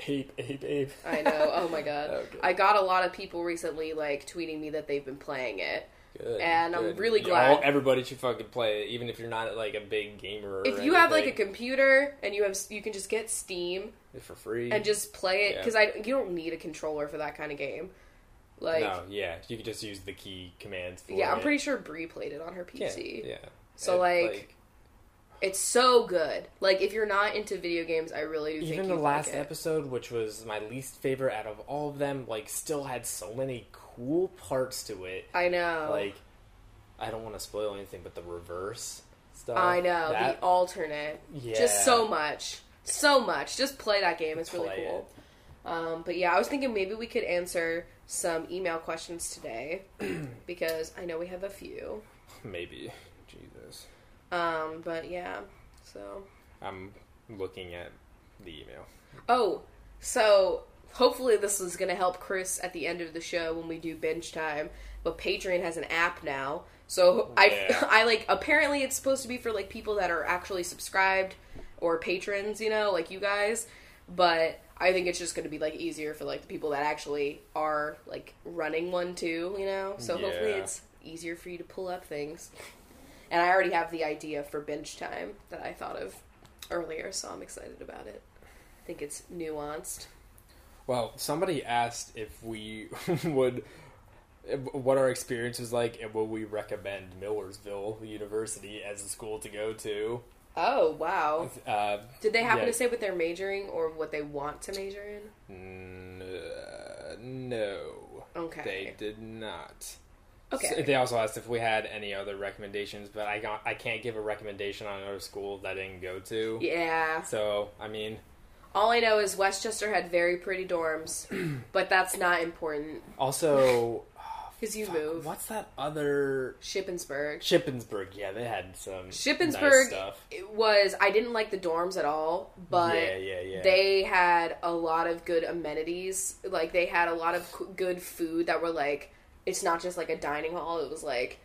Ape, ape, ape. I know. Oh my god. Okay. I got a lot of people recently like tweeting me that they've been playing it. Good, And I'm really glad. all- everybody should fucking play it, even if you're not like a big gamer. Or If you have like a computer and you have you can just get Steam for free and just play it Yeah. because I you don't need a controller for that kind of game. Like no, yeah, you can just use the key commands. For yeah, I'm it. pretty sure Brie played it on her PC. yeah. So, And, like, It's so good. Like if you're not into video games, I really do think even the last like it. episode, which was my least favorite out of all of them, like still had so many cool parts to it. I know. Like, I don't want to spoil anything, but the reverse stuff. I know that- the alternate. Yeah. Just so much, so much. Just play that game. It's really Play cool. Um, but yeah, I was thinking maybe we could answer some email questions today because I know we have a few. maybe. Um, but yeah, so I'm looking at the email. oh, so hopefully this is going to help Chris at the end of the show when we do binge time. But Patreon has an app now, so I Yeah. I like apparently it's supposed to be for like people that are actually subscribed or patrons, you know, like you guys. But I think it's just going to be like easier for like the people that actually are like running one too, you know. So hopefully it's easier for you to pull up things. And I already have the idea for binge time that I thought of earlier, so I'm excited about it. I think it's nuanced. Well, somebody asked if we would, what our experience was like, and would we recommend Millersville University as a school to go to? Oh wow! Uh, Did they happen yeah. to say what they're majoring or what they want to major in? n- uh, no, Okay. they did not. Okay. So they also asked if we had any other recommendations, but I got, I can't give a recommendation on another school that I didn't go to. Yeah. So I mean, All I know is West Chester had very pretty dorms, but that's not important also oh, because you fuck, move. What's that other Shippensburg. Shippensburg? Yeah, they had some Shippensburg nice stuff. it was I didn't like the dorms at all, but Yeah, yeah, yeah. they had a lot of good amenities. Like they had a lot of good food that were like it's not just like a dining hall. It was like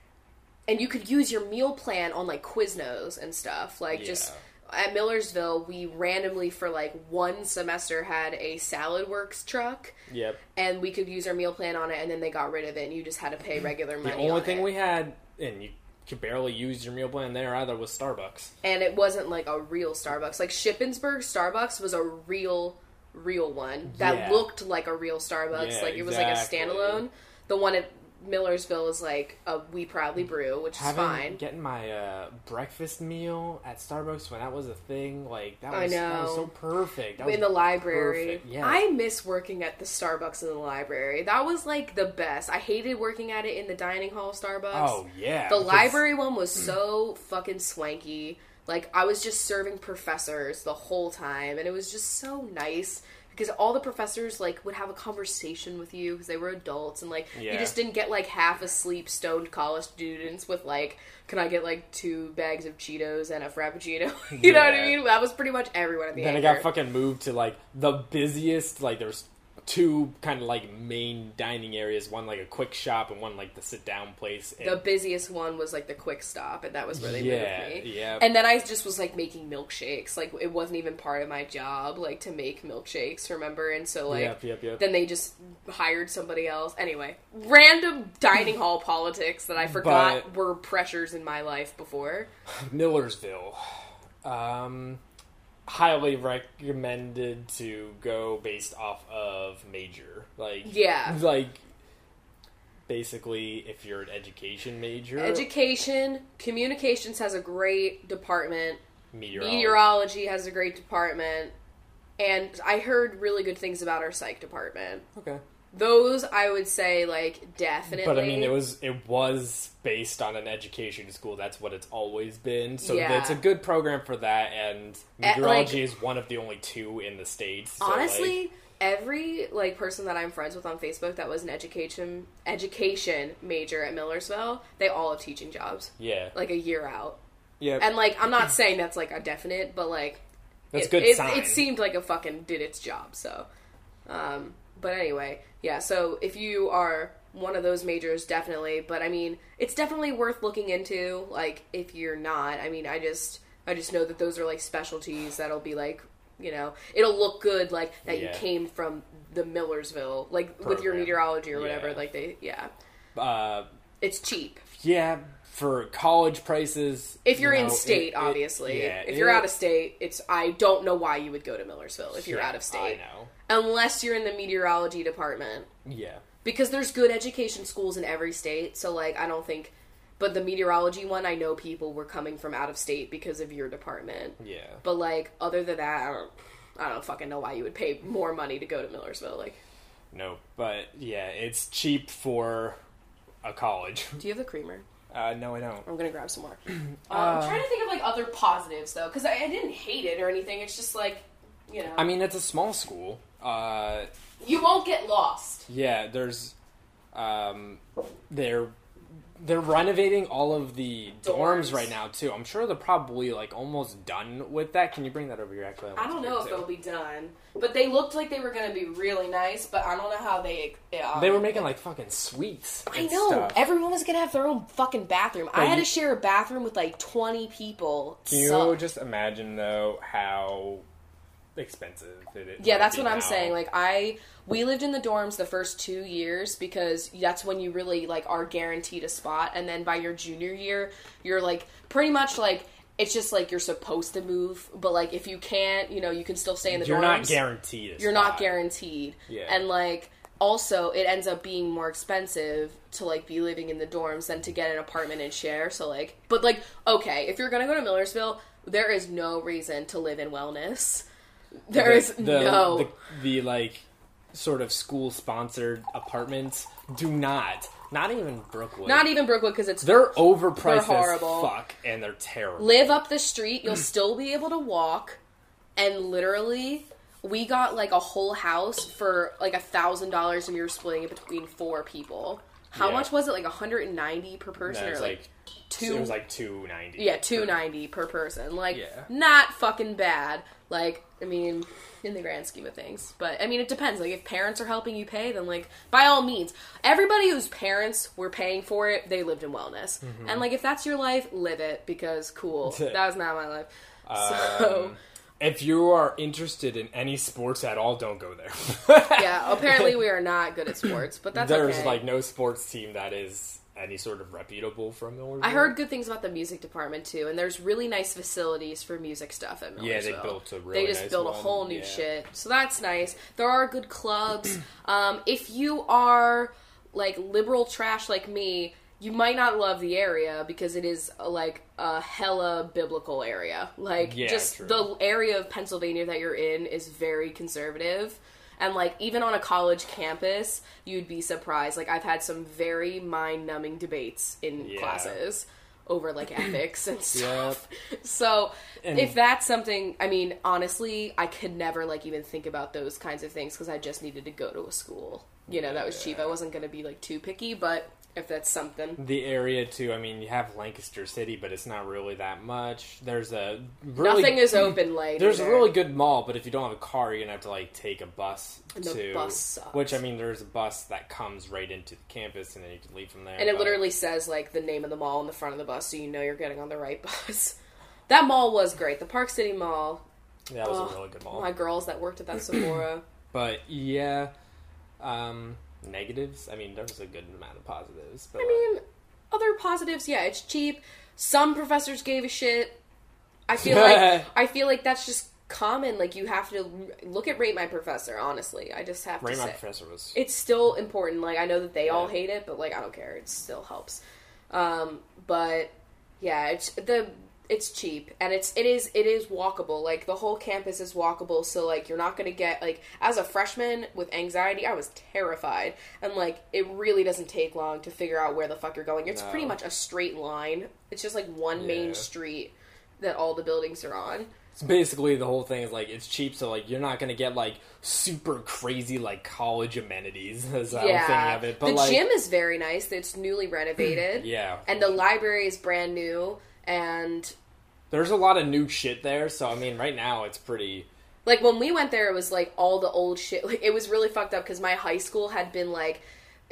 and you could use your meal plan on like Quiznos and stuff. Like just at Millersville, we randomly for like one semester had a Saladworks truck Yep. and we could use our meal plan on it and then they got rid of it and you just had to pay regular money. The only on thing it. we had, and you could barely use your meal plan there either, was Starbucks. and it wasn't like a real Starbucks. Like Shippensburg Starbucks was a real, real one that Yeah. looked like a real Starbucks. Yeah, like it was exactly. like a standalone. The one at Millersville is like a We Proudly Brew, which is fine. getting my uh, breakfast meal at Starbucks when that was a thing, like that was, that was so perfect. That in the library. yes. I miss working at the Starbucks in the library. That was like the best. I hated working at it in the dining hall Starbucks. Oh yeah, The library one was so fucking swanky. Like I was just serving professors the whole time, and it was just so nice because all the professors like would have a conversation with you because they were adults, and like you just didn't get like half asleep stoned college students with like, "Can I get like two bags of Cheetos and a frappuccino?" you know what I mean? That was pretty much everyone at the Then Anchor. got fucking moved to like the busiest. Like there's two kind of like main dining areas. One like a quick shop, and one like the sit down place. And the busiest one was like the quick stop, and that was where they Yeah, moved me. yeah. And then I just was like making milkshakes. Like it wasn't even part of my job, like to make milkshakes. Remember? And so like Yep, yep, yep. then they just hired somebody else. Anyway, random dining hall politics that I forgot But- were pressures in my life before. Millersville. Um, highly recommended to go based off of major. Like Yeah. like basically if you're an education major, Education, communications has a great department. meteorology. Meteorology has a great department. And I heard really good things about our psych department. Okay. Those I would say like definitely. But I mean, it was it was based on an education school. That's what it's always been. So Yeah. it's a good program for that. And At, meteorology like- is one of the only two in the states. So, honestly like, every like person that I'm friends with on Facebook that was an education education major at Millersville, they all have teaching jobs yeah, like a year out. yeah, And like I'm not saying that's like a definite, but like that's it, good it, it seemed like a fucking did its job. So, um, but anyway, yeah. So if you are one of those majors, definitely. But I mean, it's definitely worth looking into. Like if you're not, I mean, I just I just know that those are like specialties that'll be like you know it'll look good like that you came from the Millersville like with your meteorology or whatever. Yeah. Like they yeah, uh, it's cheap. yeah, for college prices. If you're you in state, it- it- obviously. yeah, if you're it- out of state, it's I don't know why you would go to Millersville if you're out of state. I know. Unless you're in the meteorology department. Yeah, because there's good education schools in every state so like i don't think but the meteorology one i know people were coming from out of state because of your department. Yeah. but like other than that i don't i don't fucking know why you would pay more money to go to millersville like. No, but yeah, it's cheap for a college. do you have the creamer? Uh, no, I don't. i'm gonna grab some more. Um, Uh, i'm trying to think of like other positives though because I, I didn't hate it or anything. It's just like you know I mean, it's a small school. Uh, you won't get lost yeah, there's, um, they're they're renovating all of the dorms, Dorms. right now too. I'm sure they're probably like almost done with that. Can you bring that over here? Actually, I don't know if it, they'll be done, but they looked like they were going to be really nice. But I don't know how they. Um, They were making like fucking suites. I know stuff. everyone was going to have their own fucking bathroom. I had to share a bathroom with like twenty people. Can you Sucked. just imagine though how expensive? Yeah, that's what I'm saying. Like I we lived in the dorms the first 2 years because that's when you really like are guaranteed a spot and then by your junior year you're like pretty much like it's just like you're supposed to move, but like if you can't, you know, you can still stay in the you're dorms. not guaranteed. You're not guaranteed. Yeah. And like also it ends up being more expensive to like be living in the dorms than to get an apartment and share. So like, but like, okay, if you're gonna go to Millersville, there is no reason to live in wellness. There the, is the, no. the, the like sort of school sponsored apartments do not not even Brookwood not even Brookwood because it's they're overpriced They're horrible. as fuck and they're terrible live up the street. You'll still be able to walk, and literally, we got like a whole house for like a thousand dollars, and we were splitting it between four people. How Yeah. much was it? Like 190 per person, No, or like, like two? it was like 290 yeah, 290 per person. Like, Yeah. not fucking bad. Like, I mean, in the grand scheme of things. But I mean, it depends. Like, if parents are helping you pay, then like by all means, everybody whose parents were paying for it, they lived in wellness. Mm-hmm. And like, if that's your life, live it because cool. that was not my life. So Um, if you are interested in any sports at all don't go there yeah, apparently we are not good at sports, but that's there's okay. like no sports team that is any sort of reputable from Millersville I heard good things about the music department too, and there's really nice facilities for music stuff at Millersville. Yeah, they built a really They just nice built a whole new yeah. shit, so that's nice. There are good clubs. um, if you are like liberal trash like me, you might not love the area because it is like a hella biblical area. Like Yeah, just true. the area of Pennsylvania that you're in is very conservative. And like even on a college campus, you'd be surprised. Like I've had some very mind-numbing debates in Yeah. classes over like ethics and Yep. stuff. So And- if that's something, I mean, honestly, I could never like even think about those kinds of things because I just needed to go to a school. You know, that was cheap. I wasn't going to be like too picky, but if that's something, the area too i mean you have lancaster city but it's not really that much there's a really nothing is open late. There's a really good mall, but if you don't have a car, you're gonna have to like take a bus And the to. bus sucks. Which I mean, there's a bus that comes right into the campus, and then you can leave from there. and it but- literally says like the name of the mall on the front of the bus, so you know you're getting on the right bus. that mall was great. The Park City Mall. that was oh, a really good mall. My girls that worked at that Sephora. But yeah, um, negatives. I mean, there was a good amount of positives. But I mean, other positives, yeah, it's cheap. Some professors gave a shit. I feel like I feel like that's just common. Like you have to look at rate my professor. Honestly, I just have Ray, to my say professor was. it's still important. Like I know that they all hate it, but like I don't care. It still helps. Um, but yeah, it's the it's cheap and it's it is it is walkable. Like the whole campus is walkable, so like you're not gonna get like as a freshman with anxiety, I was terrified. And like it really doesn't take long to figure out where the fuck you're going. It's No. pretty much a straight line. It's just like one main street that all the buildings are on. It's basically the whole thing is like it's cheap, so like you're not gonna get like super crazy like college amenities. As I'm yeah, thinking of it, but the like gym is very nice. It's newly renovated. yeah, and the library is brand new and there's a lot of new shit there. So I mean, right now it's pretty. like when we went there it was like all the old shit like it was really fucked up because my high school had been like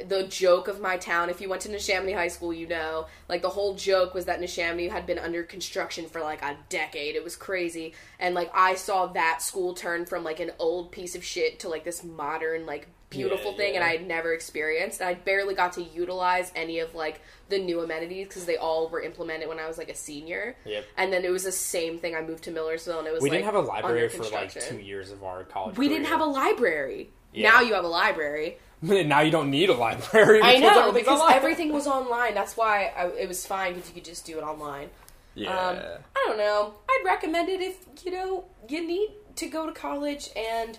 the joke of my town if you went to Neshaminy High School you know like the whole joke was that Neshaminy had been under construction for like a decade it was crazy and like I saw that school turn from like an old piece of shit to like this modern like beautiful Yeah, thing and. I had never experienced and I barely got to utilize any of like the new amenities because they all were implemented when I was like a senior Yep. and then it was the same thing I moved to Millersville and it was We like, didn't have a library for like two years of our college. We didn't have a library. Yeah. Now you have a library. now you don't need a library. I because know because online. everything was online. That's why I, it was fine because you could just do it online. Yeah. Um, I don't know. I'd recommend it if you know you need to go to college and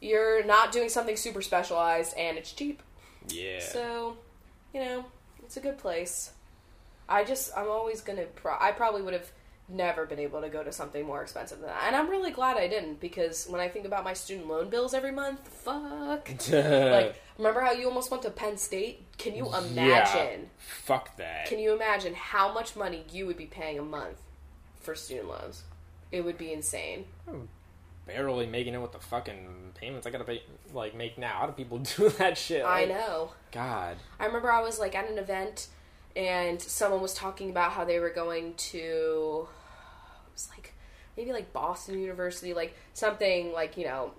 you're not doing something super specialized and it's cheap. yeah. So, you know, it's a good place. I just I'm always gonna. Pro- I probably would have never been able to go to something more expensive than that, and I'm really glad I didn't because when I think about my student loan bills every month, fuck. like remember how you almost went to Penn State? Can you imagine? Fuck that. Can you imagine how much money you would be paying a month for student loans? It would be insane. Barely making it with the fucking payments I gotta pay, like make now. How do people do that shit? I know. God. I remember I was like at an event and someone was talking about how they were going to it was like maybe like Boston University, like something like, you know,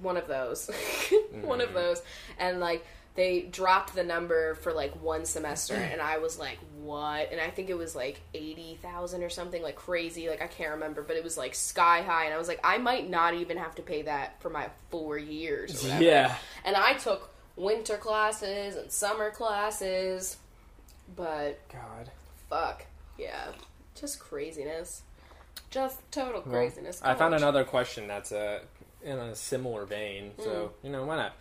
one of those. one of mm-hmm. those. And like they dropped the number for like one semester and I was like, "What?" And I think it was like 80,000 or something like crazy, like I can't remember, but it was like sky high and I was like, "I might not even have to pay that for my 4 years. Yeah. And I took winter classes and summer classes. But God. fuck, yeah, just craziness, just total Well, craziness. I found another question that's uh, in a similar vein, so you know why not?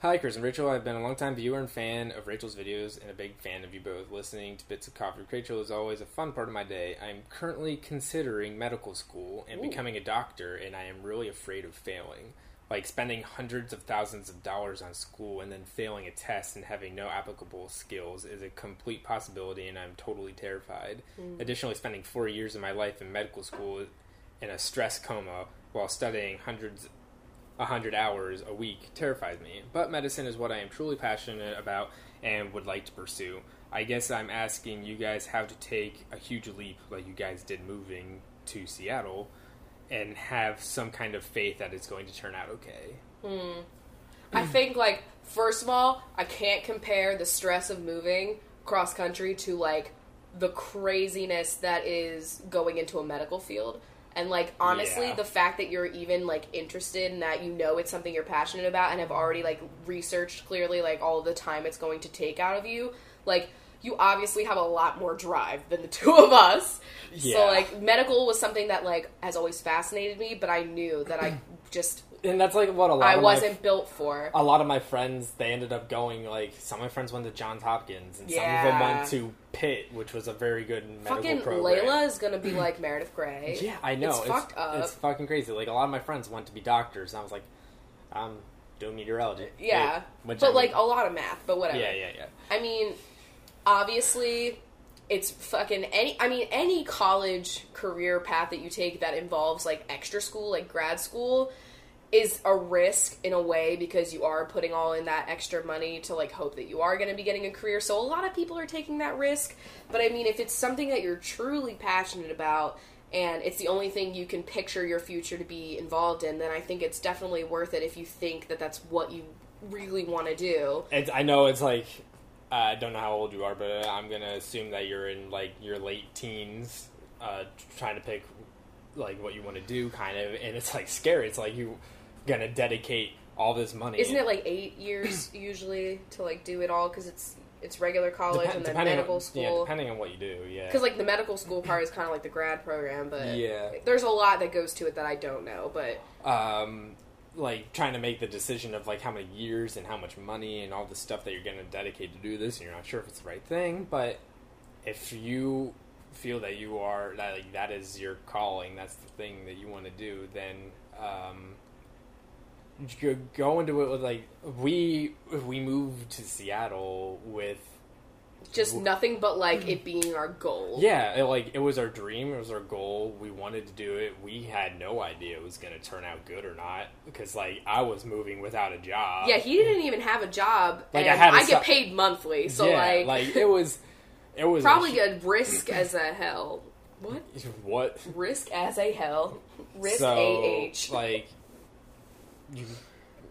Hi, Chris and Rachel. I've been a long-time viewer and fan of Rachel's videos, and a big fan of you both. Listening to bits of coffee with Rachel is always a fun part of my day. I'm currently considering medical school and Ooh. becoming a doctor, and I am really afraid of failing. Like spending hundreds of thousands of dollars on school and then failing a test and having no applicable skills is a complete possibility, and I'm totally terrified. Mm. Additionally, spending four years of my life in medical school in a stress coma while studying hundreds a hundred hours a week terrifies me. But medicine is what I am truly passionate about and would like to pursue. I guess I'm asking you guys how to take a huge leap like you guys did moving to Seattle and have some kind of faith that it's going to turn out okay. Hmm. I think like first of all, I can't compare the stress of moving cross country to like the craziness that is going into a medical field. And like honestly, Yeah. the fact that you're even like interested in that, you know it's something you're passionate about and have already like researched clearly like all the time it's going to take out of you, like you obviously have a lot more drive than the two of us. Yeah. So like medical was something that like has always fascinated me, but I knew that I just And that's like what a lot I wasn't my, built for. a lot of my friends they ended up going like some of my friends went to Johns Hopkins and some of them went to Pitt, which was a very good medical Fucking program. Layla is gonna be like Meredith Grey. Yeah, I know. It's fucked up. It's fucking crazy. Like a lot of my friends went to be doctors, and I was like, I'm doing meteorology. Yeah, Which but like a lot of math, but whatever. yeah, yeah, yeah. I mean, obviously, it's fucking any. I mean, any college career path that you take that involves like extra school, like grad school, is a risk in a way because you are putting all in that extra money to like hope that you are going to be getting a career. So a lot of people are taking that risk. But I mean, if it's something that you're truly passionate about and it's the only thing you can picture your future to be involved in, then I think it's definitely worth it if you think that that's what you really want to do. It's, I know it's like I don't know how old you are, but I'm gonna assume that you're in like your late teens, uh, trying to pick like what you want to do, kind of, and it's like scary. It's like you gonna dedicate all this money. Isn't it like eight years usually to like do it all because it's it's regular college Depen- and then medical on, Yeah, school? depending on what you do. Yeah. Because like the medical school part is kind of like the grad program, but Yeah. there's a lot that goes to it that I don't know. But um, like trying to make the decision of like how many years and how much money and all the stuff that you're going to dedicate to do this, and you're not sure if it's the right thing. But if you feel that you are that like that is your calling, that's the thing that you want to do, then um, go into it with like we we moved to Seattle with just nothing but like it being our goal. yeah, it, like it was our dream, it was our goal. We wanted to do it. We had no idea it was going to turn out good or not because like I was moving without a job. Yeah, he didn't even have a job, Like, I had a I, get paid monthly, so yeah, like, like it was, it was probably a, a risk as a hell. What what risk as a hell? Risk so ah. like you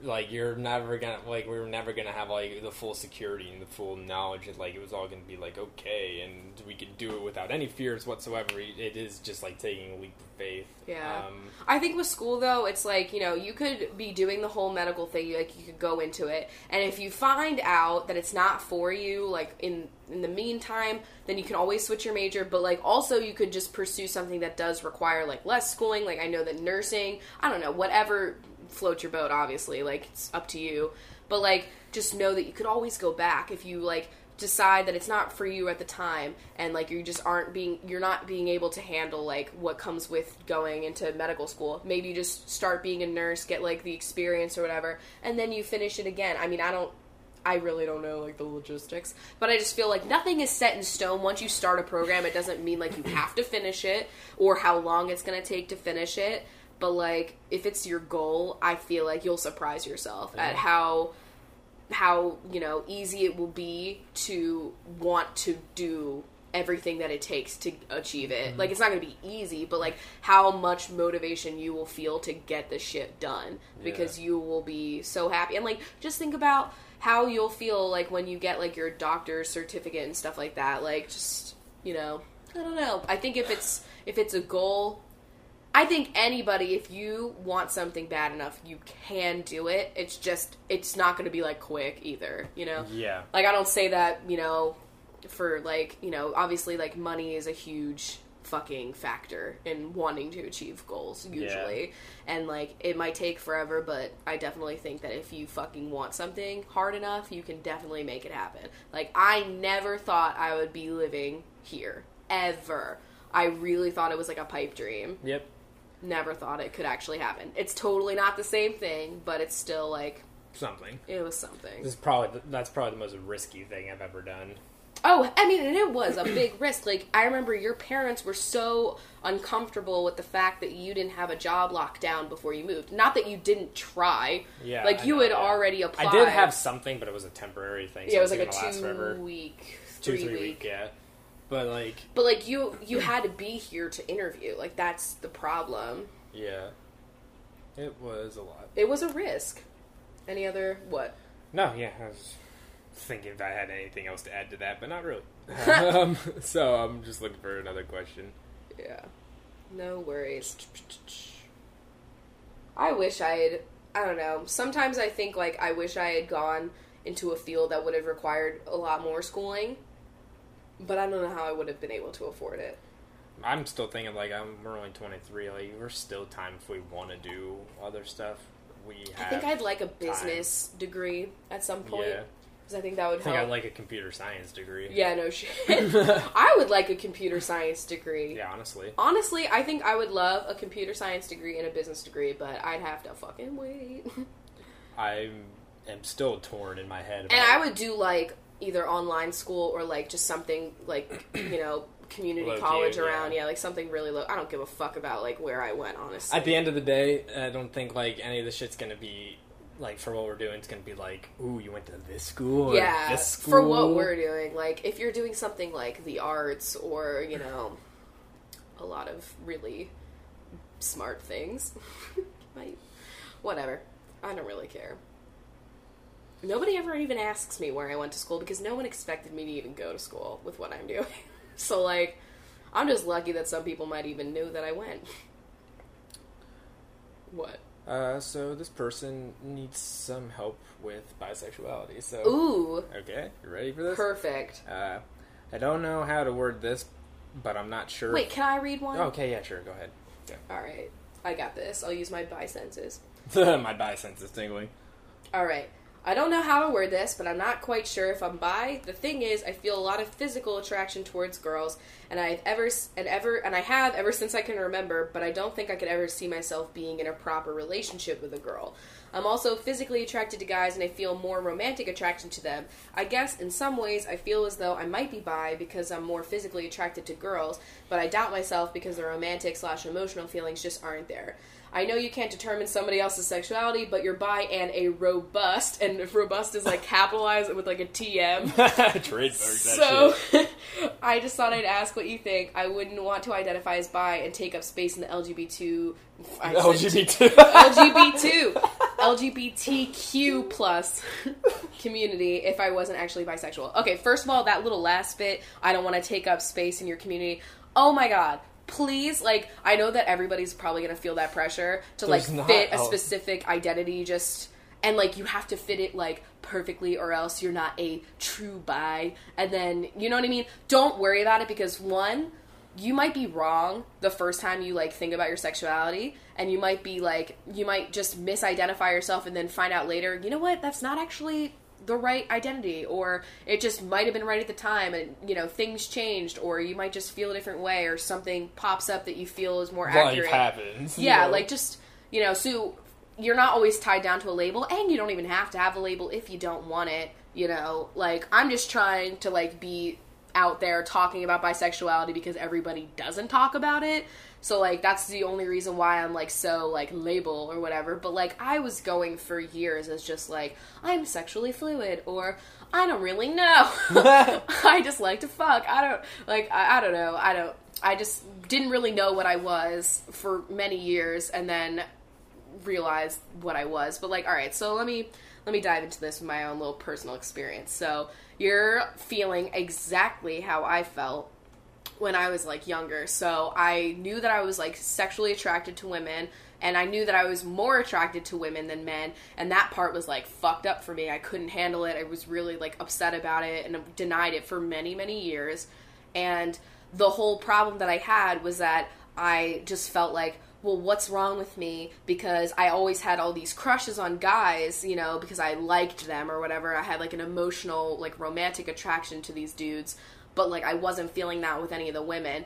like you're never gonna like we were never gonna have like the full security and the full knowledge that like it was all gonna be like okay and we could do it without any fears whatsoever. It is just like taking a leap of faith. Yeah. Um, I think with school though, it's like you know you could be doing the whole medical thing, like you could go into it, and if you find out that it's not for you, like in in the meantime, then you can always switch your major. But like also you could just pursue something that does require like less schooling. Like I know that nursing, I don't know, whatever floats your boat. Obviously, like it's up to you. But like just know that you could always go back if you like decide that it's not for you at the time and like you just aren't being you're not being able to handle like what comes with going into medical school maybe you just start being a nurse get like the experience or whatever and then you finish it again i mean i don't i really don't know like the logistics but i just feel like nothing is set in stone once you start a program it doesn't mean like you have to finish it or how long it's going to take to finish it but like if it's your goal i feel like you'll surprise yourself at how how you know easy it will be to want to do everything that it takes to achieve it. Mm-hmm. Like it's not going to be easy, but like how much motivation you will feel to get the shit done because Yeah. you will be so happy. And like just think about how you'll feel like when you get like your doctor's certificate and stuff like that. Like just, you know, I don't know. I think if it's if it's a goal I think anybody, if you want something bad enough, you can do it. It's just, it's not going to be like quick either, you know? Yeah. Like, I don't say that, you know, for like, you know, obviously, like, money is a huge fucking factor in wanting to achieve goals, usually. And, like, it might take forever, but I definitely think that if you fucking want something hard enough, you can definitely make it happen. Like, I never thought I would be living here, ever. I really thought it was like a pipe dream Yep. Never thought it could actually happen. It's totally not the same thing, but it's still like Something. it was something. This is probably that's probably the most risky thing I've ever done. Oh, I mean, and it was a big risk. Like I remember your parents were so uncomfortable with the fact that you didn't have a job locked down before you moved. Not that you didn't try. Yeah. Like I you know, had yeah. already applied. I did have something, but it was a temporary thing. So Yeah, it was like a gonna last forever. two week, two, three, three week. week. Yeah. But like, But like you, you had to be here to interview. Like that's the problem. yeah, it was a lot. It was a risk. Any other what? No, yeah, I was thinking if I had anything else to add to that, but not really. um, so I'm just looking for another question. Yeah. No worries. I wish I had. I don't know. Sometimes I think like I wish I had gone into a field that would have required a lot more schooling, but I don't know how I would have been able to afford it. I'm still thinking like I'm we're only 23. Like we're still time if we want to do other stuff. We I think I'd like a business degree at some point Yeah, because I think that would I think help. I'd like a computer science degree. yeah, no shit. I would like a computer science degree. Yeah, honestly. Honestly, I think I would love a computer science degree and a business degree, but I'd have to fucking wait. I am still torn in my head. About, And I would do like either online school or like just something like you know community Low-key, college yeah. around. Yeah, like something really low. I don't give a fuck about like where I went. Honestly, At the end of the day, I don't think like any of this shit's gonna be like for what we're doing. It's gonna be like, ooh, you went to this school. Or yeah, this school. for what we're doing. Like if you're doing something like the arts or you know a lot of really smart things, like whatever. I don't really care. Nobody ever even asks me where I went to school because no one expected me to even go to school with what I'm doing. so like, I'm just lucky that some people might even know that I went. What? Uh, so this person needs some help with bisexuality. So Ooh, okay, you ready for this? perfect. Uh, I don't know how to word this, but I'm not sure. Wait, can I read one? Okay, yeah, sure. Go ahead. All right, I got this. I'll use my bi senses. My bi sense is tingling. All right. I don't know how to word this, but I'm not quite sure if I'm bi. The thing is, I feel a lot of physical attraction towards girls, and I've ever and ever and I have ever since I can remember. But I don't think I could ever see myself being in a proper relationship with a girl. I'm also physically attracted to guys, and I feel more romantic attraction to them. I guess in some ways, I feel as though I might be bi because I'm more physically attracted to girls, but I doubt myself because the romantic slash emotional feelings just aren't there. I know you can't determine somebody else's sexuality, but you're bi and a robust, and if robust is like capitalized with like a TM. Trademark So. I just thought I'd ask what you think. I wouldn't want to identify as bi and take up space in the LGBT. I said LGBT. LGBT LGBTQ plus community if I wasn't actually bisexual. Okay, first of all, that little last bit, I don't want to take up space in your community. Oh my god. Please, like, I know that everybody's probably gonna feel that pressure to There's like not- fit a oh. specific identity just and like you have to fit it like perfectly or else you're not a true bi and then you know what i mean don't worry about it because one you might be wrong the first time you like think about your sexuality and you might be like you might just misidentify yourself and then find out later you know what that's not actually the right identity or it just might have been right at the time and you know things changed or you might just feel a different way or something pops up that you feel is more Life accurate happens. yeah, know? like just you know, so you're not always tied down to a label, and you don't even have to have a label if you don't want it. You know, like I'm just trying to like be out there talking about bisexuality because everybody doesn't talk about it. So like that's the only reason why I'm like so like label or whatever. But like I was going for years as just like I'm sexually fluid or I don't really know. I just like to fuck. I don't like I, I don't know. I don't I just didn't really know what I was for many years and then realized what I was. But like all right, so let me let me dive into this with my own little personal experience. So, you're feeling exactly how I felt when I was like younger. So I knew that I was like sexually attracted to women and I knew that I was more attracted to women than men and that part was like fucked up for me. I couldn't handle it. I was really like upset about it and denied it for many many years. And the whole problem that I had was that I just felt like well, what's wrong with me? Because I always had all these crushes on guys, you know, because I liked them or whatever. I had like an emotional, like romantic attraction to these dudes, but like I wasn't feeling that with any of the women.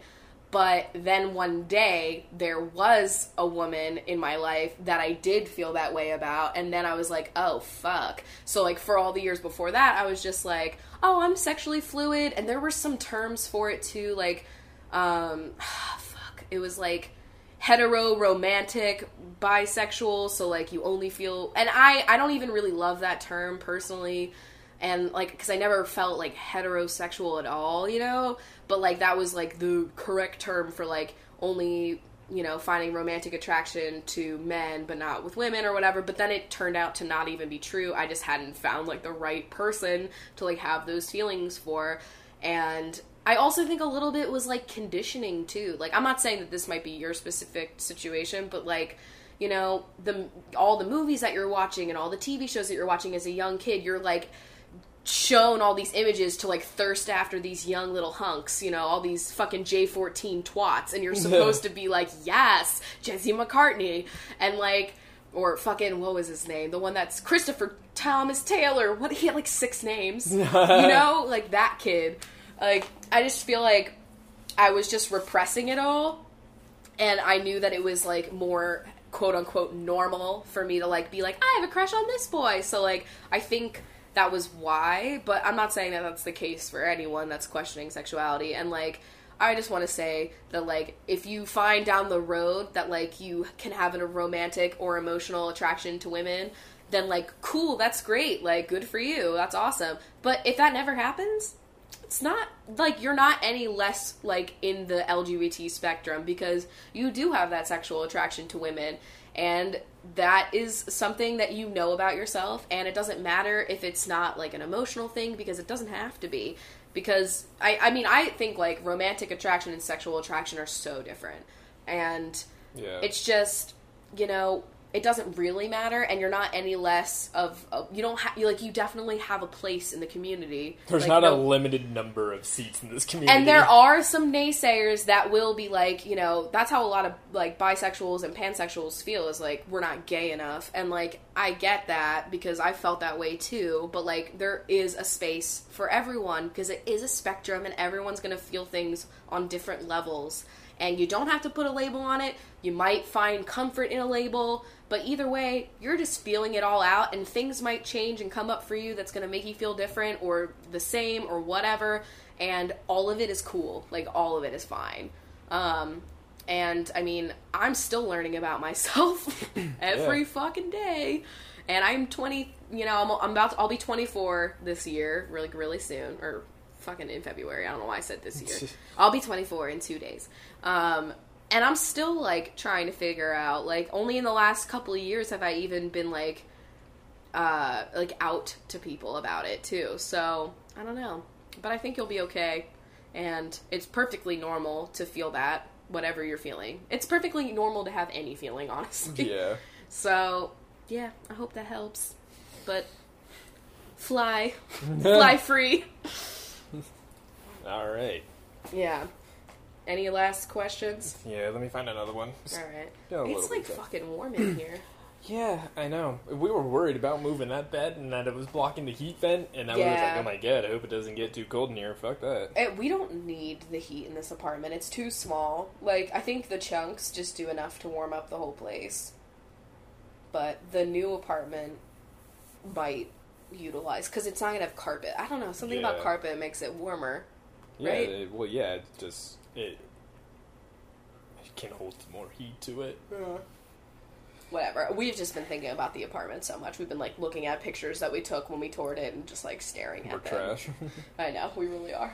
But then one day there was a woman in my life that I did feel that way about, and then I was like, oh fuck. So, like, for all the years before that, I was just like, oh, I'm sexually fluid, and there were some terms for it too, like, um, fuck. It was like, hetero romantic bisexual so like you only feel and i i don't even really love that term personally and like because i never felt like heterosexual at all you know? But like that was like the correct term for like only you know finding romantic attraction to men but not with women or whatever. But then it turned out to not even be true. I just hadn't found like the right person to like have those feelings for. And I also think a little bit was like conditioning too. Like I'm not saying that this might be your specific situation, but like you know the all the movies that you're watching and all the TV shows that you're watching as a young kid, you're like shown all these images to like thirst after these young little hunks, you know, all these fucking J14 twats and you're supposed to be like, "Yes, Jesse McCartney." And like or fucking what was his name? The one that's Christopher Thomas Taylor. What he had like six names. you know, like that kid. Like, I just feel like I was just repressing it all, and I knew that it was like more quote unquote normal for me to like be like, I have a crush on this boy. So like, I think that was why, but I'm not saying that that's the case for anyone that's questioning sexuality. And like, I just want to say that like, if you find down the road that like you can have a romantic or emotional attraction to women, then like, cool, that's great. Like, good for you. That's awesome. But if that never happens, it's not like you're not any less like in the LGBT spectrum because you do have that sexual attraction to women and that is something that you know about yourself and it doesn't matter if it's not like an emotional thing because it doesn't have to be because I I mean I think like romantic attraction and sexual attraction are so different and Yeah. it's just you know it doesn't really matter and you're not any less of, of you don't have you like you definitely have a place in the community There's Like, not a limited number of seats in this community. and there are some naysayers that will be like, you know, that's how a lot of like bisexuals and pansexuals feel is like we're not gay enough. And like I get that because I felt that way too, but like there is a space for everyone because it is a spectrum and everyone's going to feel things on different levels. And you don't have to put a label on it. You might find comfort in a label, but either way, you're just feeling it all out and things might change and come up for you that's going to make you feel different or the same or whatever and all of it is cool. Like all of it is fine. Um, and I mean, I'm still learning about myself every Yeah. fucking day. And I'm 20. You know, I'm, I'm about. To, I'll be 24 this year, really, really soon, or fucking in February. I don't know why I said this year. I'll be 24 in two days. Um, and I'm still like trying to figure out. Like, only in the last couple of years have I even been like, uh, like out to people about it too. So I don't know, but I think you'll be okay. And it's perfectly normal to feel that, whatever you're feeling. It's perfectly normal to have any feeling, honestly. Yeah. So, yeah, I hope that helps. But fly, fly free. All right. Yeah. Any last questions? Yeah, let me find another one. All right. Yeah, It's like fucking warm in here. Yeah, I know. We were worried about moving that bed and that it was blocking the heat vent, and I was Yeah. like, "Oh my god, I hope it doesn't get too cold in here." Fuck that. Eh, we don't need the heat in this apartment. It's too small. Like I think the chunks just do enough to warm up the whole place. But the new apartment might utilize because it's not gonna have carpet. I don't know. Something about Yeah. carpet makes it warmer. Yeah, Right? it- well, yeah, it just it, it can hold more heat to it. Whatever. We've just been thinking about the apartment so much. We've been like looking at pictures that we took when we toured it and just like staring We're at them. trash. I know, we really are.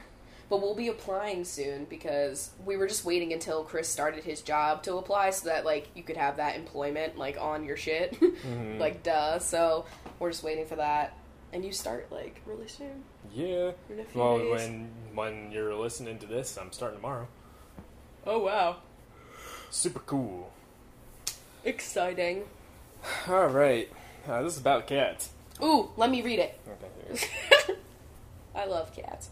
But we'll be applying soon because we were just waiting until Chris started his job to apply so that like you could have that employment like on your shit. Mhm. like duh. So we're just waiting for that. And you start like really soon. Yeah. In a few Well, days. when when you're listening to this, I'm starting tomorrow. Oh wow, Super cool. exciting! All right. Uh, this is about cats. Ooh, let me read it. Okay. I love cats.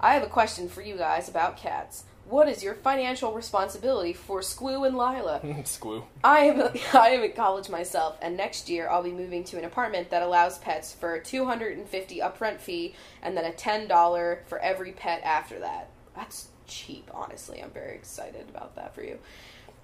I have a question for you guys about cats. What is your financial responsibility for Squoo and Lila? Squoo. I am I am in college myself, and next year I'll be moving to an apartment that allows pets for a two hundred and fifty upfront fee, and then a ten dollar for every pet after that. That's cheap, honestly. I'm very excited about that for you.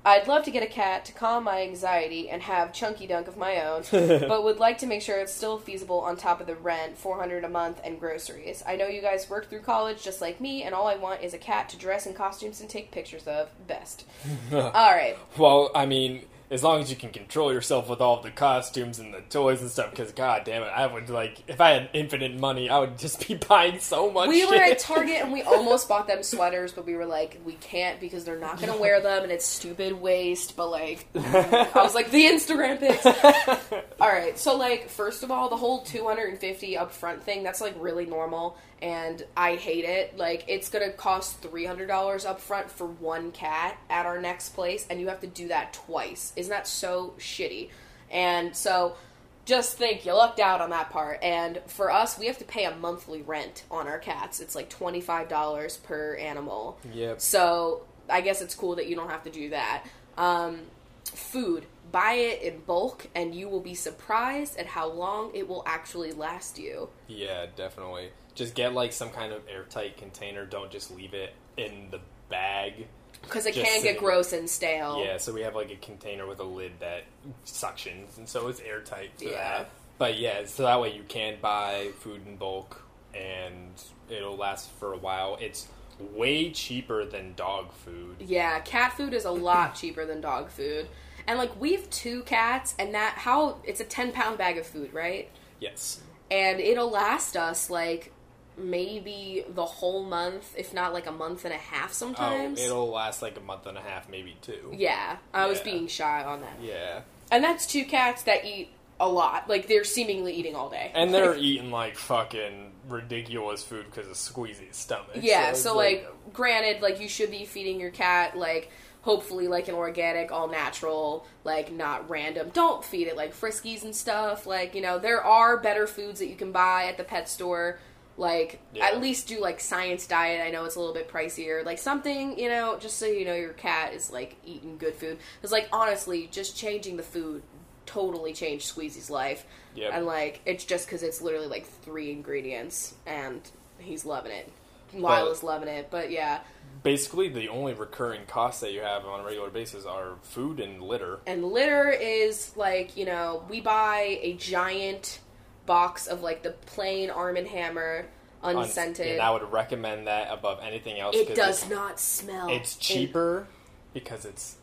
I'd love to get a cat to calm my anxiety and have Chunky Dunk of my own, but would like to make sure it's still feasible on top of the rent, 400 a month, and groceries. I know you guys work through college just like me, and all I want is a cat to dress in costumes and take pictures of. Best. all right. Well, I mean, as long as you can control yourself with all the costumes and the toys and stuff, because god damn it, I would like if I had infinite money, I would just be buying so much. We were shit. at Target and we almost bought them sweaters, but we were like, we can't because they're not gonna wear them and it's stupid waste. But like, I was like, the Instagram pics. all right, so like, first of all, the whole 250 upfront thing that's like really normal, and I hate it. Like, it's gonna cost $300 upfront for one cat at our next place, and you have to do that twice. Isn't that so shitty? And so just think you lucked out on that part. And for us, we have to pay a monthly rent on our cats. It's like twenty five dollars per animal. Yep. So I guess it's cool that you don't have to do that. Um, food. Buy it in bulk, and you will be surprised at how long it will actually last you. Yeah, definitely. Just get like some kind of airtight container. Don't just leave it in the bag. Because it can get gross and stale. Yeah, so we have like a container with a lid that suctions, and so it's airtight for Yeah. that. But yeah, so that way you can buy food in bulk, and it'll last for a while. It's way cheaper than dog food. Yeah, cat food is a lot cheaper than dog food. And like we have two cats, and that how it's a ten pound bag of food, right? Yes. and it'll last us like maybe the whole month, if not like a month and a half sometimes. Oh, it'll last like a month and a half, maybe two. yeah, I was being shy on that. Yeah. And that's two cats that eat a lot. Like they're seemingly eating all day. And they're eating like fucking ridiculous food because of squeezy stomach. yeah, it's so like granted, like you should be feeding your cat like hopefully like an organic, all natural, like not random. Don't feed it like friskies and stuff. Like, you know, there are better foods that you can buy at the pet store. Like Yeah. at least do like science diet. I know it's a little bit pricier. Like something, you know, just so you know your cat is like eating good food. Cuz like honestly, just changing the food totally changed Squeezy's life. Yep. And like it's just cuz it's literally like 3 ingredients and he's loving it. Lila's loving it, but yeah. basically the only recurring costs that you have on a regular basis are food and litter. And litter is like, you know, we buy a giant box of like the plain Arm and Hammer unscented. And I would recommend that above anything else. It does not smell. it's It- cheaper because it's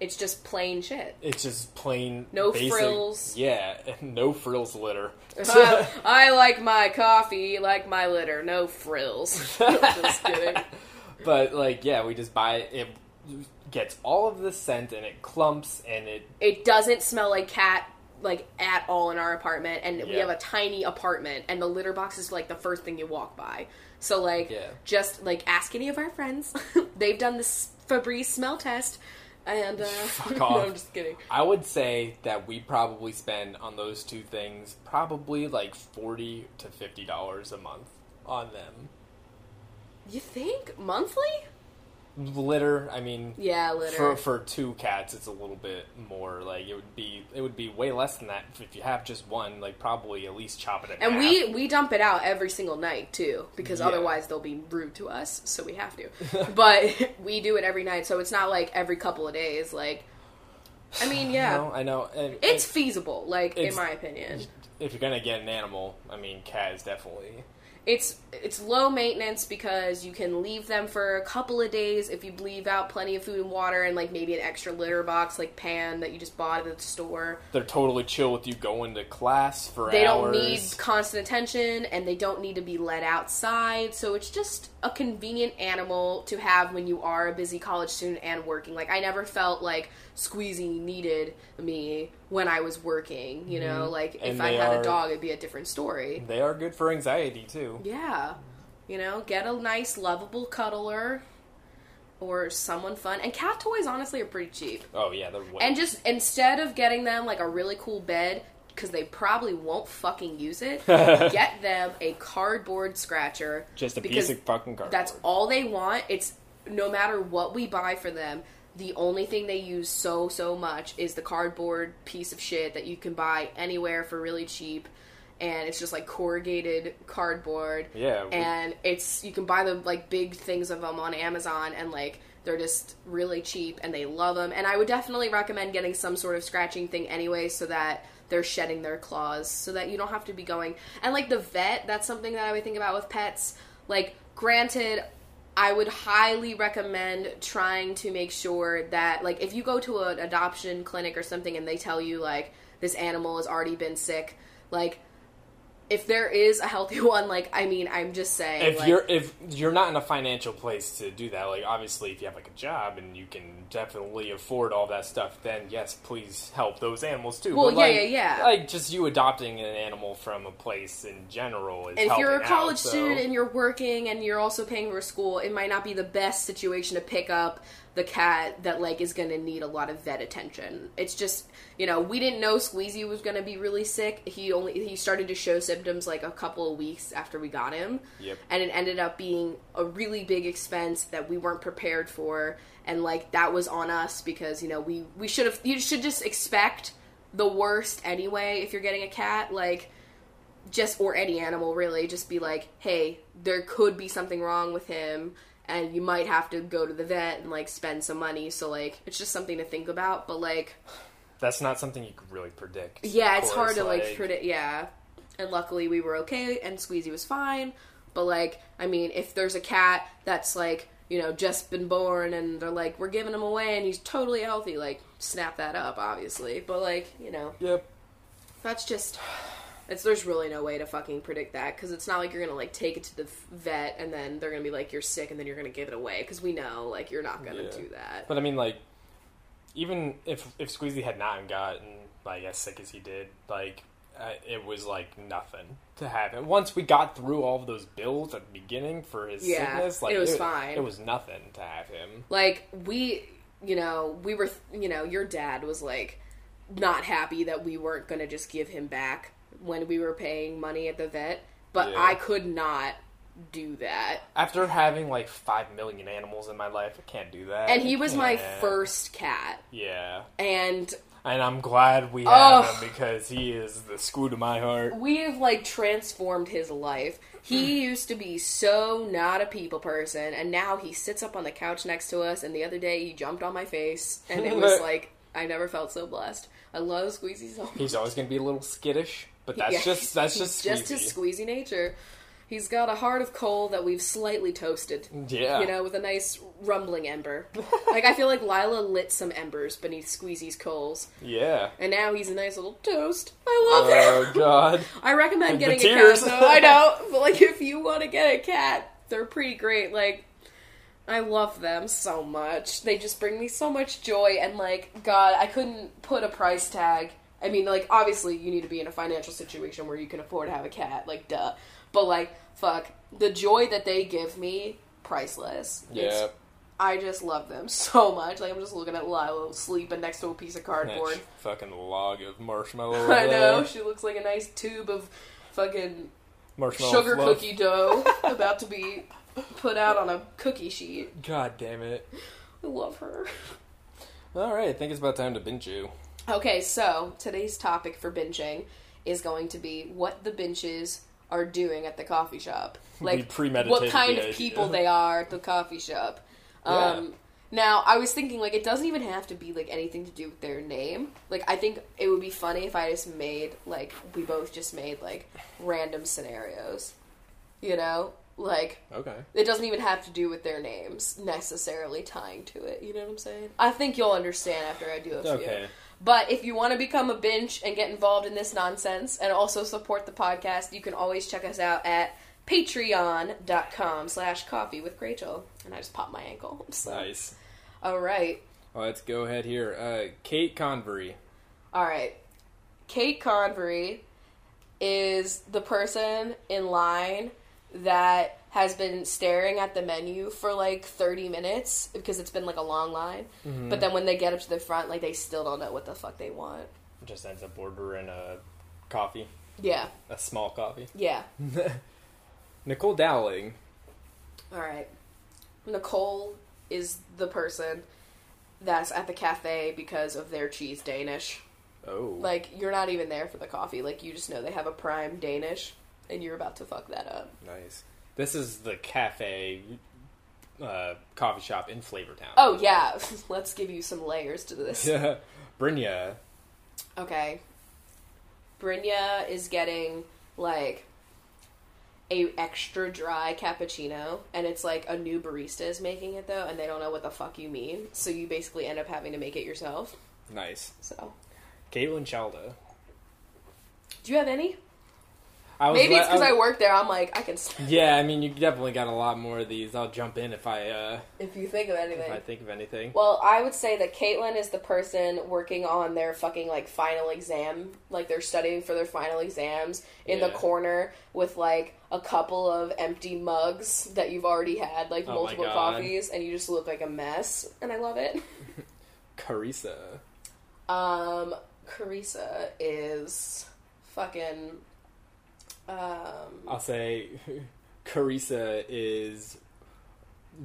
it's just plain shit. it's just plain No basic- frills. Yeah, no frills litter. I, I like my coffee like my litter, no frills. just kidding. but like, yeah, we just buy it. It gets all of the scent and it clumps and it It doesn't smell like cat like at all in our apartment and we have a tiny apartment and the litter box is like the first thing you walk by. So like Yeah. just like ask any of our friends. They've done this Febreze smell test and uh Fuck no. I'm just kidding. I would say that we probably spend on those two things probably like forty to fifty dollars a month on them. You think monthly? Litter, I mean, Yeah, litter. for for two cats, it's a little bit more. Like it would be, it would be way less than that if you have just one. Like probably at least chop it in and half. we we dump it out every single night too because Yeah. otherwise they'll be rude to us so we have to but we do it every night so it's not like every couple of days like i mean yeah No, I know. And, it's feasible like in my opinion if you're gonna get an animal, I mean, cat is definitely. It's it's low maintenance because you can leave them for a couple of days if you leave out plenty of food and water and like maybe an extra litter box like pan that you just bought at the store They're totally chill with you going to class for they hours. don't need constant attention and they don't need to be let outside so it's just a convenient animal to have when you are a busy college student and working like i never felt like squeezy needed me when I was working. You know, like Mm-hmm. And if I had are- a dog, it'd be a different story. They are good for anxiety too. Yeah. You know, get a nice, lovable cuddler or someone fun. And cat toys, honestly, are pretty cheap. Oh yeah, they're way And just instead of getting them like a really cool bed, because they probably won't fucking use it, get them a cardboard scratcher. just a piece of fucking cardboard. That's all they want. It's no matter what we buy for them, the only thing they use so so much is the cardboard piece of shit that you can buy anywhere for really cheap. And it's just like corrugated cardboard. Yeah, we- And it's you can buy the like big things of them on Amazon and like they're just really cheap and they love them. And I would definitely recommend getting some sort of scratching thing anyway so that they're shedding their claws so that you don't have to be going. And like the vet, that's something that I would think about with pets. Like granted, I would highly recommend trying to make sure that like if you go to an adoption clinic or something and they tell you like this animal has already been sick, like if there is a healthy one, like I mean, I'm just saying if like, you're if you're not in a financial place to do that, like obviously if you have like a job and you can definitely afford all that stuff, then yes, please help those animals too. Well, But, yeah, like, yeah, yeah. Like just you adopting an animal from a place in general is And if you're a college out, so- student and you're working and you're also paying for school, it might not be the best situation to pick up the cat that like is going to need a lot of vet attention. It's just, you know, we didn't know Squeezy was going to be really sick. He only he started to show symptoms like a couple of weeks after we got him. Yep. And it ended up being a really big expense that we weren't prepared for and like that was on us because, you know, we we should have you should just expect the worst anyway if you're getting a cat like just or any animal really just be like hey there could be something wrong with him and you might have to go to the vet and like spend some money. So like it's just something to think about. But like that's not something you could really predict. yeah it's course, hard to like, predict. yeah. And luckily we were okay and squeezy was fine. But like i mean if there's a cat that's like you know just been born and they're like we're giving him away and he's totally healthy like snap that up obviously. But like you know. Yep. that's just it's there's really no way to fucking predict that because it's not like you're gonna like take it to the vet and then they're gonna be like you're sick and then you're gonna give it away because we know like you're not gonna Yeah. do that. But I mean, like, even if if Squeezy had not gotten like as sick as he did, like uh, it was like nothing to have him. Once we got through all of those bills at the beginning for his Yeah, sickness, like it was fine. It was nothing to have him. Like we, you know, we were, you know, your dad was like not happy that we weren't gonna just give him back when we were paying money at the vet, but Yeah. I could not do that. After having like five million animals in my life, I can't do that. And he was my first cat, Yeah, and and I'm glad we have Oh. him because he is the screw to my heart. we have like transformed his life. He hmm. used to be so not a people person, and now he sits up on the couch next to us. And the other day, he jumped on my face, and it was like I never felt so blessed. I love Squeezy so much. He's always gonna be a little skittish, but that's Yeah, just that's just just his squeezy nature. He's got a heart of coal that we've slightly toasted. yeah, You know, with a nice rumbling ember. like I feel like Lila lit some embers beneath Squeezy's coals, yeah. and now he's a nice little toast. I love him. Oh God. I recommend getting a cat though. I know, but like if you want to get a cat, they're pretty great. Like I love them so much. They just bring me so much joy and like god, I couldn't put a price tag. I mean, like obviously you need to be in a financial situation where you can afford to have a cat, like duh. But like fuck, the joy that they give me priceless. It's- Yeah. I just love them so much. Like I'm just looking at Lila sleeping next to a piece of cardboard. fucking log of marshmallow. I know. there. She looks like a nice tube of fucking Marshmallow sugar fluff. cookie dough about to be put out on a cookie sheet. God damn it. I love her. All right, I think it's about time to binge you. Okay, so today's topic for binging is going to be what the benches are doing at the coffee shop. Like premeditated what kind of people they are at the coffee shop. Yeah. Um now I was thinking like it doesn't even have to be like anything to do with their name. Like I think it would be funny if I just made like we both just made like random scenarios. You know? Like Okay. it doesn't even have to do with their names necessarily tying to it. You know what I'm saying? I think you'll understand after I do a few. Okay. But if you want to become a bench and get involved in this nonsense and also support the podcast, you can always check us out at patreon.com slash coffee with Rachel. And I just popped my ankle. So. Nice. All right. Well, let's go ahead here. Uh, Kate Convery. All right. Kate Convery is the person in line that has been staring at the menu for like 30 minutes because it's been like a long line. Mm-hmm. But then when they get up to the front, like they still don't know what the fuck they want. Just ends up ordering a coffee, Yeah, a small coffee. yeah. Nicole Dowling. All right. Nicole is the person that's at the cafe because of their cheese Danish. Oh, Like you're not even there for the coffee. Like you just know they have a prime Danish, and you're about to fuck that up. nice. This is the cafe uh, coffee shop in Flavortown. Oh yeah, let's give you some layers to this. yeah. Brynja. Okay. Brynja is getting like a extra dry cappuccino and it's like a new barista is making it though and they don't know what the fuck you mean. So you basically end up having to make it yourself. Nice. So Caitlin Chalda. Do you have any? I was Maybe it's because I I work there. I'm like, I can. Yeah, I mean, you definitely got a lot more of these. I'll jump in if I uh, If you think of anything. if I think of anything. Well, I would say that Caitlin is the person working on their fucking like final exam, like they're studying for their final exams in the corner with like a couple of empty mugs that you've already had like Oh multiple coffees, and you just look like a mess, and I love it. Carissa. Um, Carissa is fucking. Um, I'll say Carissa is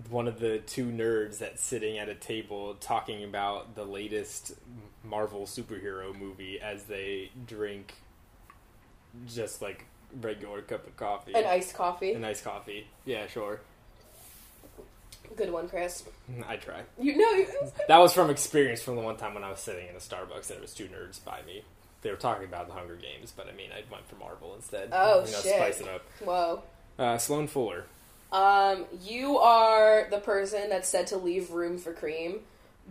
one of the two nerds that's sitting at a table talking about the latest Marvel superhero movie as they drink just like regular cup of coffee. an iced coffee. A nice coffee. Yeah, sure. Good one, Chris. I try. You know, That was from experience from the one time when I was sitting in a Starbucks and it was two nerds by me. They were talking about the Hunger Games, but I mean, I went for Marvel instead. Oh, you know, shit. Spice it up. whoa. Uh, Sloan Fuller. Um, you are the person that said to leave room for cream,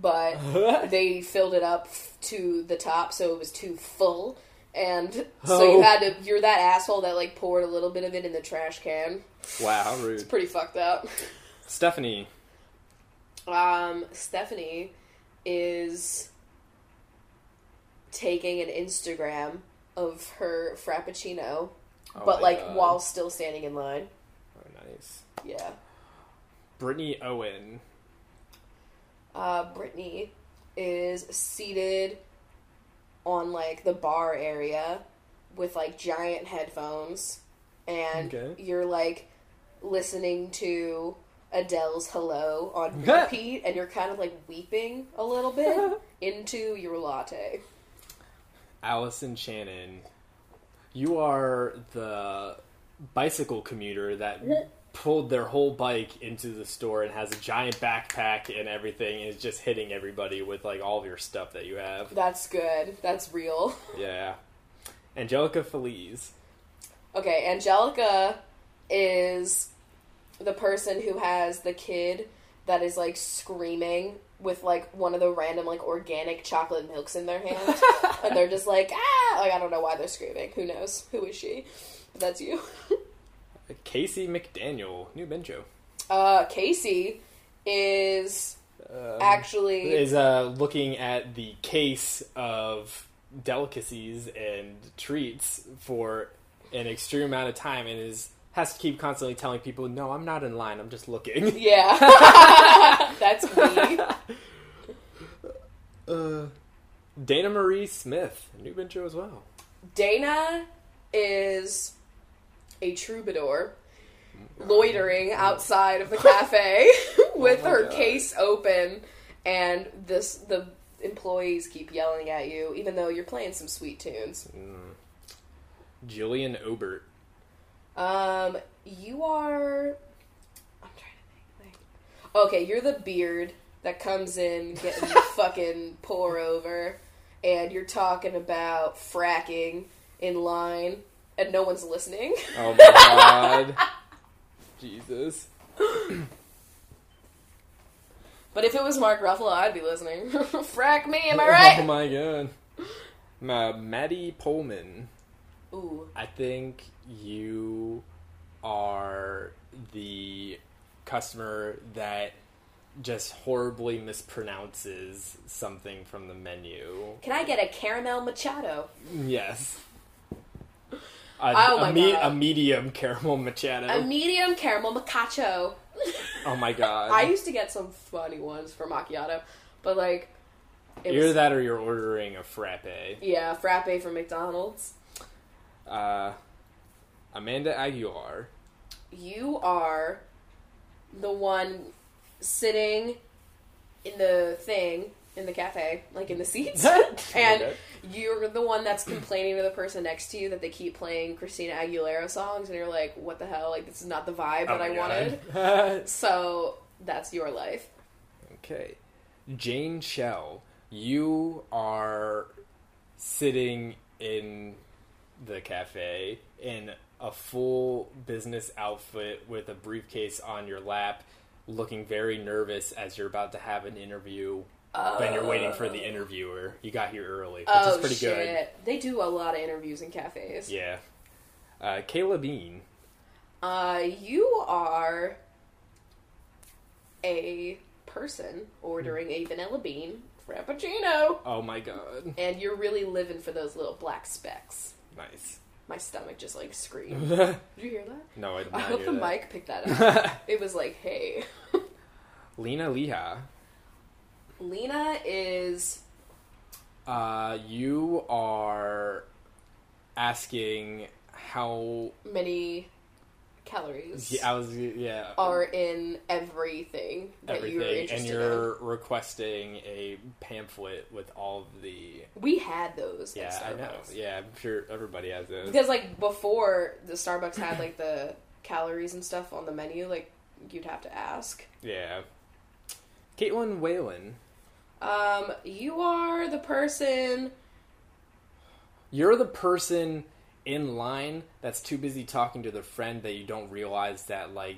but they filled it up to the top, so it was too full, and so you Oh. had to. You're that asshole that like poured a little bit of it in the trash can. Wow, how rude. It's pretty fucked up. Stephanie. Um, Stephanie is taking an Instagram of her frappuccino, Oh but like God. while still standing in line. Oh, nice. Yeah. Brittany Owen. uh, Brittany is seated on like the bar area with like giant headphones, and Okay. you're like listening to Adele's "Hello" on repeat, and you're kind of like weeping a little bit into your latte. Allison Shannon. You are the bicycle commuter that pulled their whole bike into the store and has a giant backpack and everything and is just hitting everybody with like all of your stuff that you have. That's good. That's real. Yeah. Angelica Feliz. Okay, Angelica is the person who has the kid that is like screaming with like one of the random like organic chocolate milks in their hand, and they're just like ah, like I don't know why they're screaming. Who knows? Who is she? But that's you. Casey McDaniel. New Benjo. Uh, Casey is Um, actually is uh, looking at the case of delicacies and treats for an extreme amount of time and is has to keep constantly telling people, "No, I'm not in line. I'm just looking." yeah. that's me. Uh, Dana Marie Smith, new intro as well. Dana is a troubadour mm. loitering mm. outside of the cafe with Oh her God. case open and this the employees keep yelling at you even though you're playing some sweet tunes. Mm. Jillian Obert. Um you are I'm trying to think. like- Okay, you're the beard that comes in getting the fucking pour over and you're talking about fracking in line and no one's listening. Oh my god. Jesus. But if it was Mark Ruffalo, I'd be listening. Frack me, am I right? Oh my god. Uh, Maddie Pullman. Ooh. I think you are the customer that just horribly mispronounces something from the menu. Can I get a caramel machado? Yes. A, Oh my a, me- God. a medium caramel machado. A medium caramel macacho. oh my god. I used to get some funny ones for macchiato, but like, it Either was, that or you're ordering a frappe. yeah, frappe from McDonald's. Uh, Amanda Aguilar. You are the one sitting in the thing in the cafe, like in the seats, and Okay. you're the one that's complaining to the person next to you that they keep playing Christina Aguilera songs, and you're like, "What the hell? Like this is not the vibe that Oh I my wanted." So that's your life. okay. Jane Shell, you are sitting in the cafe in a full business outfit with a briefcase on your lap, looking very nervous as you're about to have an interview. When you're waiting for the interviewer, you got here early, which oh is pretty shit! good. They do a lot of interviews in cafes. Yeah. Uh, Kayla Bean. Uh, you are a person ordering a vanilla bean frappuccino, Oh my god. and you're really living for those little black specks. Nice. My stomach just like screamed. Did you hear that? No, I did not. I hope the that. mic picked that up. it was like, hey. Lena Leha. Lena is Uh, you are asking how. many calories Yeah, I was. Yeah. are in everything that you're everything, interested and you're requesting a pamphlet with all of the. We had those Yeah, I know. Yeah, I'm sure everybody has those. Because like before the Starbucks had like the calories and stuff on the menu, like you'd have to ask. Yeah. Caitlin Whalen, Um, you are the person. you're the person in line that's too busy talking to their friend that you don't realize that like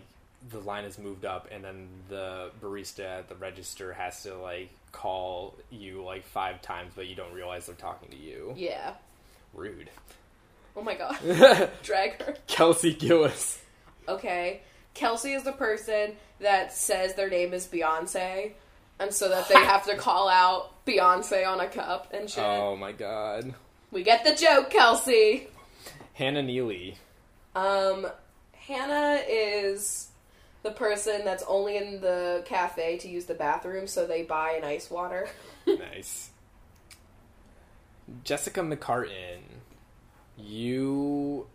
the line has moved up and then the barista at the register has to like call you like five times but you don't realize they're talking to you Yeah. rude Oh my god. Drag her. kelsey gillis Okay. Kelsey is the person that says their name is Beyonce, and so that they have to call out Beyonce on a cup and shit. oh my god We get the joke, Kelsey. Hannah neely Um, Hannah is the person that's only in the cafe to use the bathroom, so they buy an ice water. nice jessica mccartan you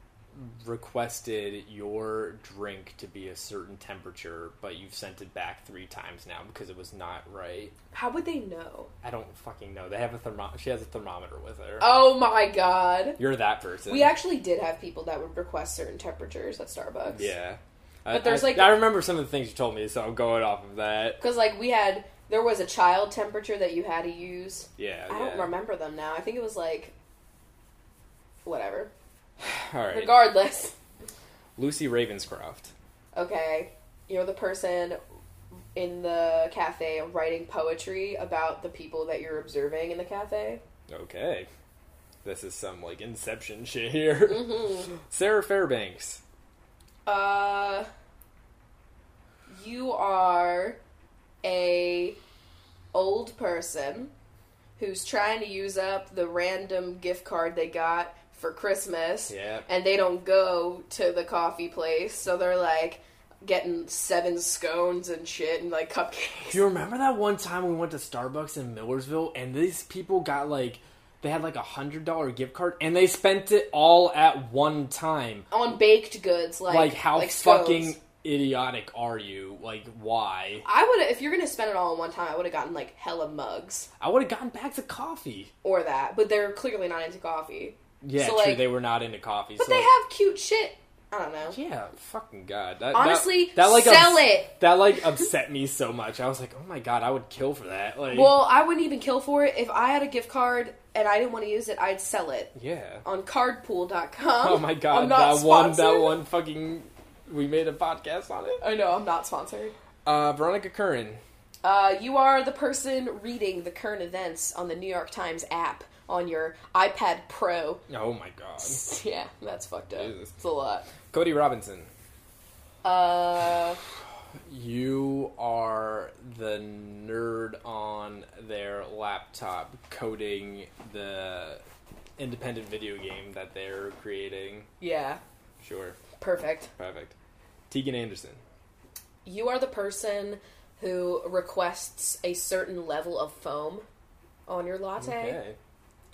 requested your drink to be a certain temperature but you've sent it back three times now because it was not right How would they know? i don't fucking know they have a thermo- she has a thermometer with her Oh my god. you're that person We actually did have people that would request certain temperatures at Starbucks. yeah But there's, I, like- I remember some of the things you told me so i'm going off of that Because, like, we had, there was a child temperature that you had to use. yeah I don't remember them now. I think it was like, whatever. all right Regardless. lucy ravenscroft Okay. You're the person in the cafe writing poetry about the people that you're observing in the cafe. Okay. This is some like inception shit here. Mm-hmm. Sarah Fairbanks. Uh, you are a old person who's trying to use up the random gift card they got for Christmas, Yeah. and they don't go to the coffee place, so they're like getting seven scones and shit and like cupcakes. Do you remember that one time we went to Starbucks in Millersville and these people got like they had like a hundred dollar gift card and they spent it all at one time. on baked goods, like Like, how like scones. fucking idiotic are you? Like why? I would if you're gonna spend it all in one time, I would have gotten like hella mugs I would have gotten bags of coffee. or that, but they're clearly not into coffee. Yeah, So, true. like- they were not into coffee. But so they like- have cute shit. I don't know. Yeah, fucking god. That, Honestly, that, that like sell ups- it. That like upset me so much. I was like, oh my god, I would kill for that. Like, Well, I wouldn't even kill for it if I had a gift card and I didn't want to use it. I'd sell it yeah. on Cardpool.com. Oh my god, that one, that one fucking. We made a podcast on it. I know I'm not sponsored. Uh, Veronica Curran. Uh, you are the person reading the current events on the New York Times app on your iPad Pro. Oh my god. Yeah, that's fucked up. Jesus. It's a lot. Cody Robinson. Uh, You are the nerd on their laptop coding the independent video game that they're creating. Yeah, Sure. perfect. Perfect. Tegan Anderson. You are the person who requests a certain level of foam on your latte. Okay.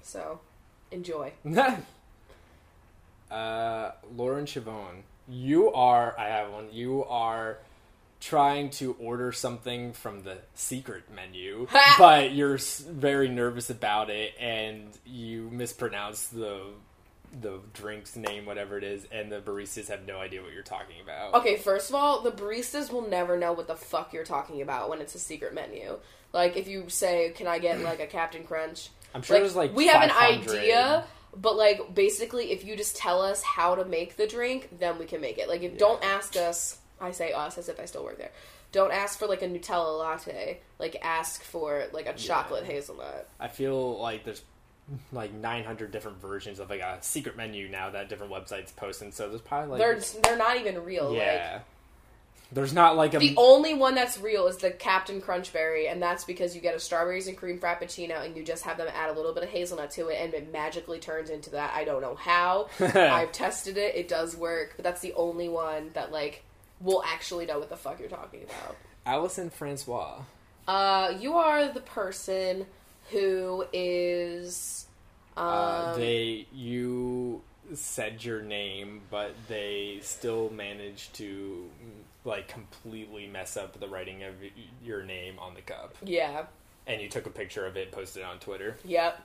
So, enjoy. uh, Lauren Chavon. You are, I have one, you are trying to order something from the secret menu, but you're very nervous about it and you mispronounce the the drink's name, whatever it is, and the baristas have no idea what you're talking about. Okay, first of all, the baristas will never know what the fuck you're talking about when it's a secret menu. Like, if you say, "Can I get like a Captain Crunch?" I'm sure there's like we have an idea, but like basically, if you just tell us how to make the drink, then we can make it. Like, if don't ask us, I say us as if I still work there. Don't ask for like a Nutella latte. Like, ask for like a chocolate hazelnut. I feel like there's like 900 different versions of like a secret menu now that different websites post, and so there's probably like They're they're not even real. Like, yeah. There's not like a The only one that's real is the Captain Crunchberry, and that's because you get a strawberries and cream frappuccino, and you just have them add a little bit of hazelnut to it, and it magically turns into that. I don't know how. I've tested it; it does work, but that's the only one that like will actually know what the fuck you're talking about. Allison Francois. Uh, you are the person who is. Um, Uh, they you said your name, but they still managed to like completely mess up the writing of your name on the cup. yeah. And you took a picture of it, posted it on Twitter. Yep.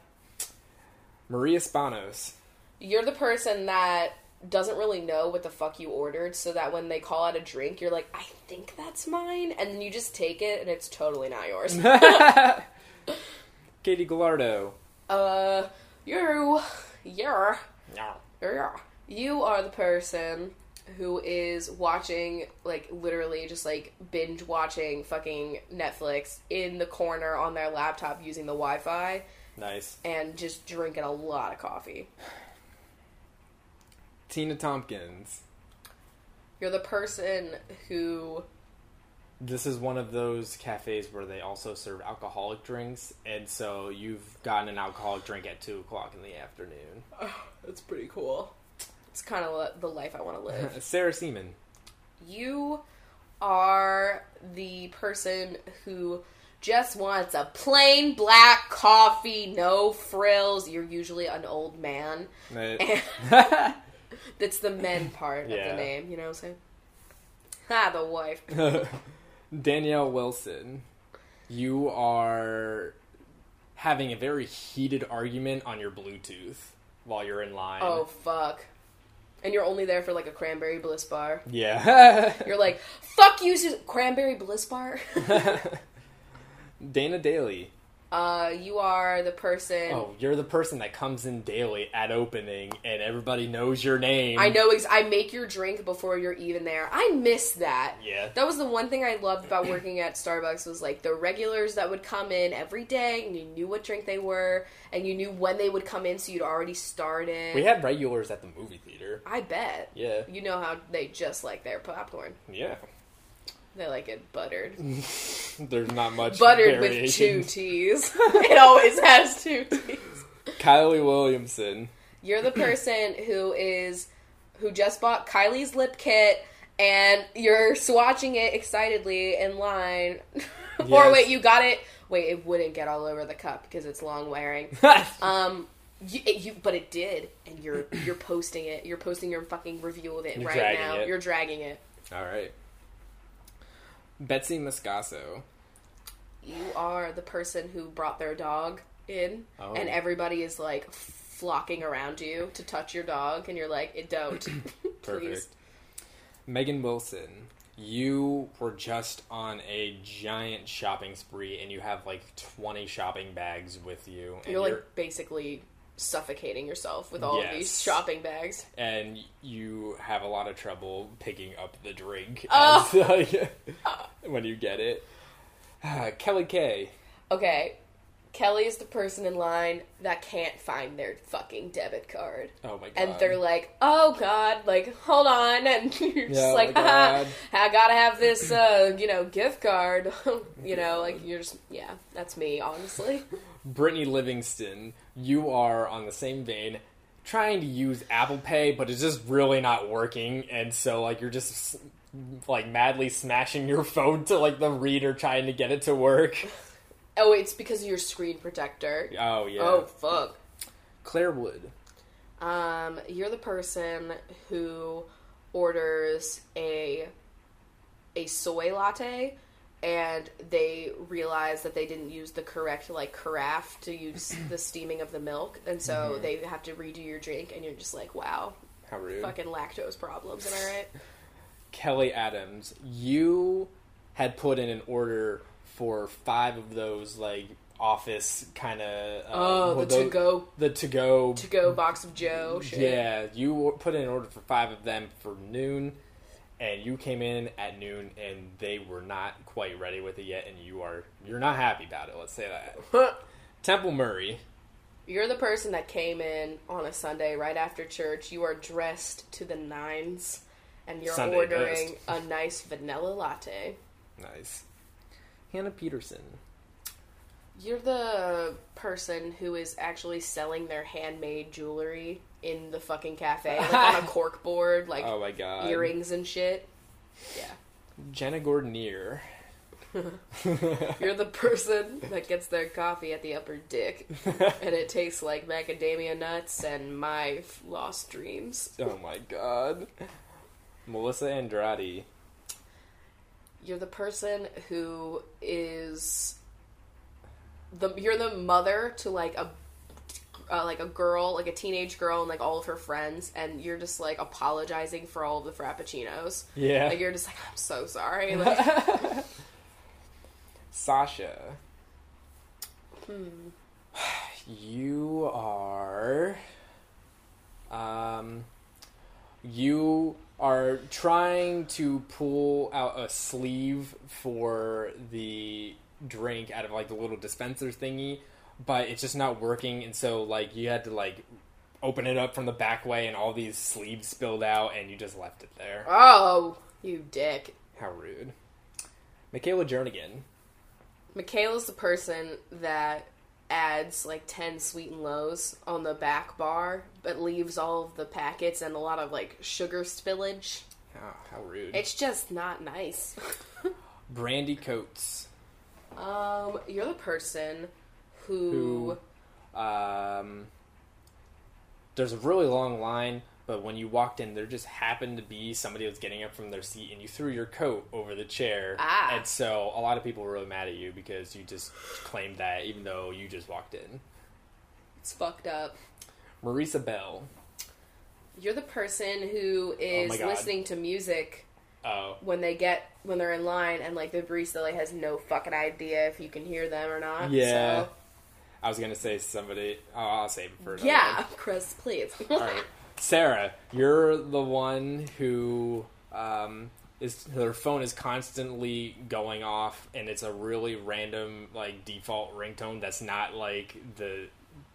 Maria Spanos. You're the person that doesn't really know what the fuck you ordered, so that when they call out a drink, you're like, I think that's mine, and then you just take it, and it's totally not yours. Katie Gallardo. uh, you, you're, No. you're, you are the person who is watching, like, literally just like binge watching fucking Netflix in the corner on their laptop using the Wi Fi Nice. and just drinking a lot of coffee. Tina Tompkins. You're the person who This is one of those cafes where they also serve alcoholic drinks, and so you've gotten an alcoholic drink at two o'clock in the afternoon. That's pretty cool. It's kind of the life I want to live. Sarah Seaman. you are the person who just wants a plain black coffee, no frills. You're usually an old man. That's the men part of the name, you know what I'm saying? Ah, the wife. Danielle Wilson. You are having a very heated argument on your Bluetooth while you're in line. Oh, fuck. And you're only there for like a cranberry bliss bar. Yeah. You're like, fuck you, Sus- cranberry bliss bar. Dana Daly. Uh, you are the person. Oh, you're the person that comes in daily at opening and everybody knows your name. I know. Ex- I make your drink before you're even there. I miss that. Yeah. That was the one thing I loved about working at Starbucks was like the regulars that would come in every day, and you knew what drink they were, and you knew when they would come in, so you'd already started. We had regulars at the movie theater. I bet. Yeah. You know how they just like their popcorn. Yeah. They like it buttered. There's not much Buttered with two T's. it always has two T's. Kylie Williamson. You're the person who is who just bought Kylie's lip kit and you're swatching it excitedly in line. or wait, you got it. Wait, it wouldn't get all over the cup because it's long wearing. Um, you, it- you, but it did, and you're you're posting it. You're posting your fucking review of it You're right now. it. You're dragging it. All right. Betsy Moscaso. You are the person who brought their dog in, Oh. and everybody is like flocking around you to touch your dog, and you're like, "It don't, Perfect. please." Megan Wilson. You were just on a giant shopping spree and you have like 20 shopping bags with you. And You're like basically suffocating yourself with all of these shopping bags. and you have a lot of trouble picking up the drink Oh. as- when you get it. Kelly K. Okay, Kelly is the person in line that can't find their fucking debit card. Oh my god. And they're like, "Oh God!" Like, hold on, and you're just Yeah, oh like, my "Haha, I gotta have this, uh, you know, gift card." you know, like you're just, yeah, that's me, honestly. Brittany Livingston, you are on the same vein, trying to use Apple Pay, but it's just really not working, and so like you're just like madly smashing your phone to like the reader trying to get it to work. Oh, it's because of your screen protector. Oh yeah. Oh fuck. Claire Wood. Um, you're the person who orders a a soy latte and they realize that they didn't use the correct like carafe to use the steaming of the milk and so they have to redo your drink and you're just like wow How rude. fucking lactose problems am i right? Kelly Adams, you had put in an order for five of those like office kind of uh, oh the to go the to go to go box of joe shit. Yeah, you put in an order for five of them for noon, and you came in at noon, and they were not quite ready with it yet, and you are you're not happy about it. Let's say that. Temple Murray, you're the person that came in on a sunday right after church you are dressed to the nines and you're Sunday ordering a nice vanilla latte nice. Hannah Peterson, You're the person who is actually selling their handmade jewelry in the fucking cafe, like on a cork board, like oh my god, earrings and shit. Yeah. Jenna Gordonier, You're the person that gets their coffee at the upper dick, and it tastes like macadamia nuts and my f- lost dreams. oh my god, Melissa Andrade, You're the person who is the you're the mother to like a uh, like a girl, like a teenage girl, and like all of her friends, and you're just like apologizing for all of the frappuccinos. yeah, Like you're just like, I'm so sorry. Like, Sasha. hmm. You are. Um, you are trying to pull out a sleeve for the drink out of like the little dispenser thingy, but it's just not working, and so like you had to like open it up from the back way, and all these sleeves spilled out, and you just left it there. Oh, you dick. How rude. Michaela Jernigan. Michaela's the person that adds like 10 sweet and lows on the back bar, but leaves all of the packets and a lot of like sugar spillage. Oh, how rude. It's just not nice. Brandy Coates. um, you're the person who, who um, there's a really long line but when you walked in there just happened to be somebody was getting up from their seat and you threw your coat over the chair Ah. and so a lot of people were really mad at you because you just claimed that even though you just walked in it's fucked up. marisa bell You're the person who is Oh listening to music oh when they get when they're in line and like the barista like has no fucking idea if you can hear them or not. Yeah. So, i was gonna say somebody oh, i'll save it for another yeah, one. Chris, please. All right, Sarah, you're the one who um, is their phone is constantly going off, and it's a really random like default ringtone that's not like the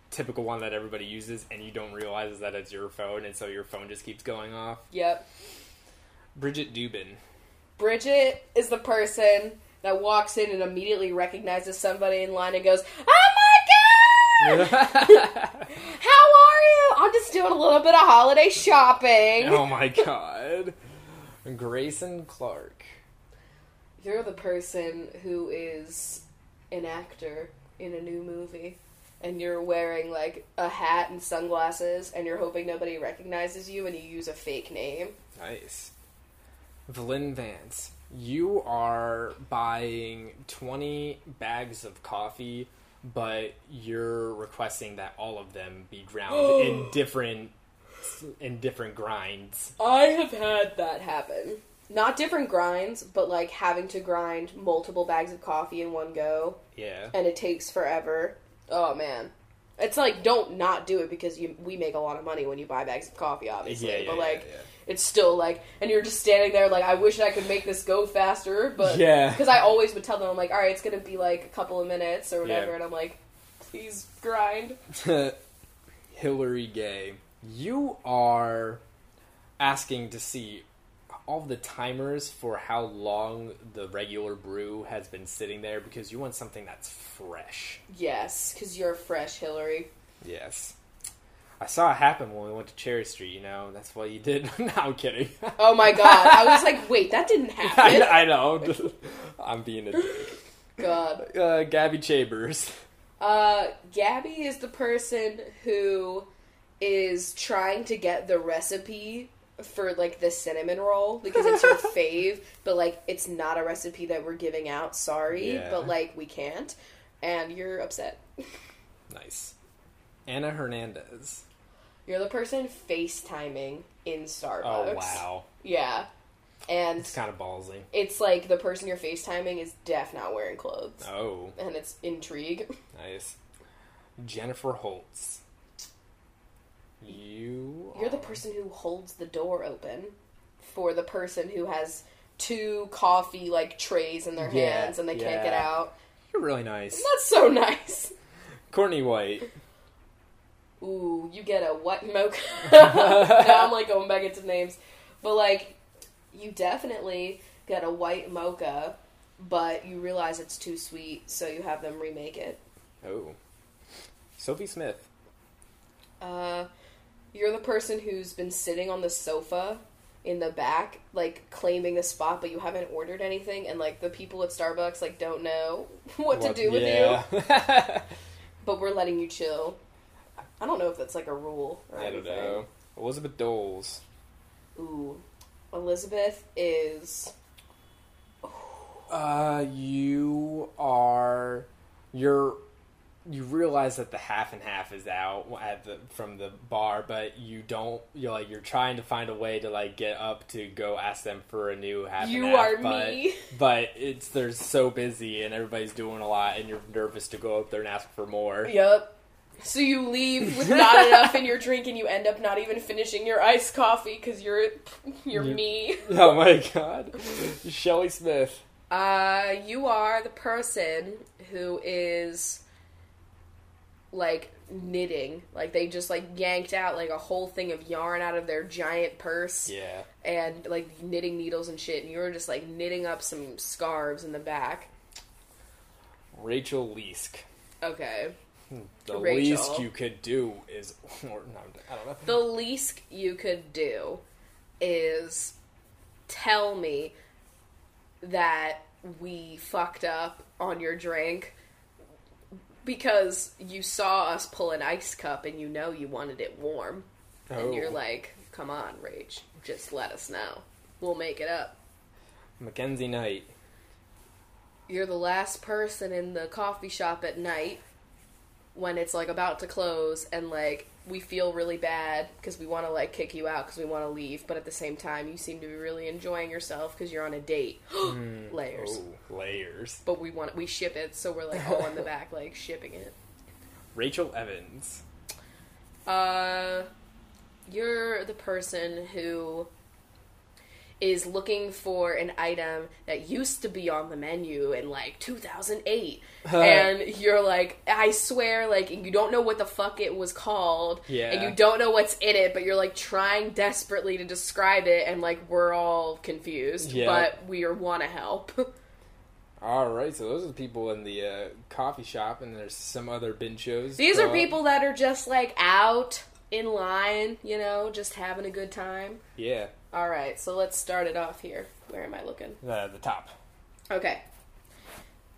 typical one that everybody uses, and you don't realize that it's your phone, and so your phone just keeps going off. yep. Bridget Dubin. Bridget is the person that walks in and immediately recognizes somebody in line and goes, "Oh my god, how are you? I'm just doing a little bit of holiday shopping." oh my god. Grayson Clark. You're the person who is an actor in a new movie. And you're wearing like a hat and sunglasses, and you're hoping nobody recognizes you, and you use a fake name. Nice. Vlyn Vance, you are buying 20 bags of coffee, but you're requesting that all of them be ground oh. in different in different grinds. I have had that happen. Not different grinds, but like having to grind multiple bags of coffee in one go, Yeah. and it takes forever. Oh man. It's like don't not do it because you we make a lot of money when you buy bags of coffee, obviously. Yeah, yeah, but like yeah. it's still like, and you're just standing there like, I wish I could make this go faster, but Yeah. because I always would tell them, I'm like, all right, it's gonna be like a couple of minutes or whatever, and I'm like, please grind. Hillary Gay, you are asking to see all the timers for how long the regular brew has been sitting there because you want something that's fresh. Yes, because you're fresh, Hillary. Yes. I saw it happen when we went to Cherry Street, you know. That's what you did. no, I'm kidding. Oh my god. I was like, wait, that didn't happen. I, I know. I'm being a dick. God. Uh, Gabby Chambers. Uh, Gabby is the person who is trying to get the recipe for like the cinnamon roll because it's her fave, but like it's not a recipe that we're giving out. Sorry, Yeah. but like we can't, and you're upset. Nice. Anna Hernandez. You're the person FaceTiming in Starbucks. Oh, wow. Yeah, and It's kind of ballsy. it's like the person you're FaceTiming is deaf, not wearing clothes, Oh, and it's intrigue. nice. Jennifer Holtz. You. You're the person who holds the door open for the person who has two coffee like trays in their Yeah, hands and they can't get out. You're really nice. That's so nice. Courtney White. Ooh, you get a what mocha? now I'm like going back into names, but like you definitely get a white mocha, but you realize it's too sweet, so you have them remake it. Oh. Sophie Smith. Uh, you're the person who's been sitting on the sofa in the back, like claiming the spot, but you haven't ordered anything, and like the people at Starbucks like don't know what, to do with you, but we're letting you chill. I don't know if that's like a rule. Or I don't know. Elizabeth Doles. Ooh, Elizabeth is Uh, you are you're you realize that the half and half is out at the from the bar, but you don't. You're like you're trying to find a way to like get up to go ask them for a new half. You and half, are but, me. but it's they're so busy and everybody's doing a lot, and you're nervous to go up there and ask for more. Yep. So you leave with not enough in your drink, and you end up not even finishing your iced coffee because you're you're You- me. Oh my god, Shelly Smith. Uh, you are the person who is like knitting. Like they just like yanked out like a whole thing of yarn out of their giant purse Yeah. and like knitting needles and shit. And you were just like knitting up some scarves in the back. Rachel Leask. Okay. Hmm. The Rachel. least you could do is, or no, I don't know. The least you could do is tell me that we fucked up on your drink because you saw us pull an ice cup and you know you wanted it warm. And you're Oh. like, come on, Rage, just let us know. We'll make it up. Mackenzie Knight. You're the last person in the coffee shop at night when it's like about to close and like we feel really bad because we want to like kick you out because we want to leave but at the same time you seem to be really enjoying yourself because you're on a date layers Oh, layers. but we want we ship it so we're like all in the back like shipping it Rachel Evans. uh you're the person who is looking for an item that used to be on the menu in like 2008 and you're like i swear like you don't know what the fuck it was called. Yeah. and you don't know what's in it but you're like trying desperately to describe it. And like we're all confused Yeah. but we want to help. All right, so those are the people in the uh, coffee shop, and there's some other benchos. these are people that are just like out in line you know just having a good time. Yeah, all right so let's start it off here where am i looking the the top. Okay.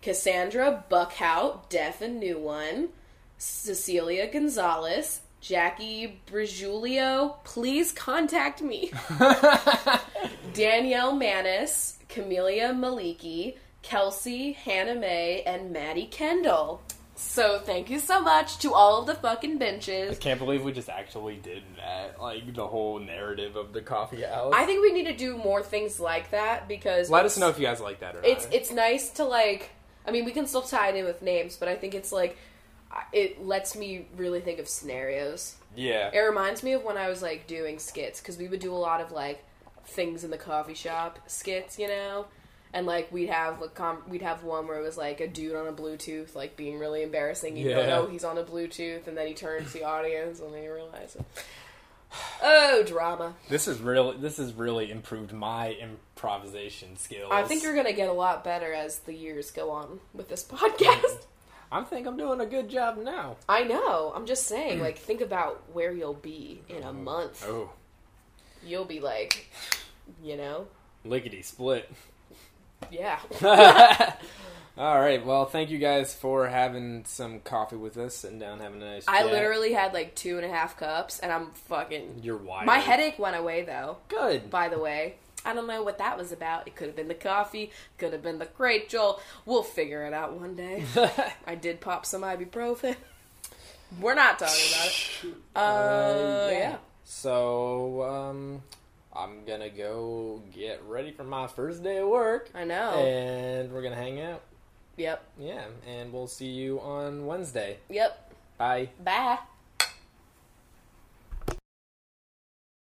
Cassandra Buckhout, deaf and new one. Cecilia Gonzalez. Jackie Brigulio, please contact me. Danielle Manis, Camelia Maliki, Kelsey, Hannah Mae, and Maddie Kendall. So thank you so much to all of the fucking benches. I can't believe we just actually did that. Like the whole narrative of the coffee house. I think we need to do more things like that because Let us know if you guys like that or not. it's it's nice to like i mean we can still tie it in with names but i think it's like it lets me really think of scenarios yeah. it reminds me of when i was like doing skits because we would do a lot of like things in the coffee shop skits you know and like we'd have a com- we'd have one where it was like a dude on a Bluetooth, like being really embarrassing. You Yeah. don't know he's on a Bluetooth, and then he turns to the audience, and then you realize it. Oh, drama! This is really this has really improved my improvisation skills. I think you're gonna get a lot better as the years go on with this podcast. I think I'm doing a good job now. I know. I'm just saying. Like, think about where you'll be in a month. Oh, You'll be like, you know, lickety split. Yeah. All right. Well, thank you guys for having some coffee with us, sitting down, having a nice. I chat. literally had like two and a half cups, and I'm fucking. You're wild. My headache went away though. Good. By the way, I don't know what that was about. It could have been the coffee, could have been the Rachel. We'll figure it out one day. I did pop some ibuprofen. We're not talking about it. Uh, yeah. So, um, I'm gonna go get ready for my first day of work, I know. and we're gonna hang out. Yep. Yeah, and we'll see you on Wednesday. Yep. Bye. Bye.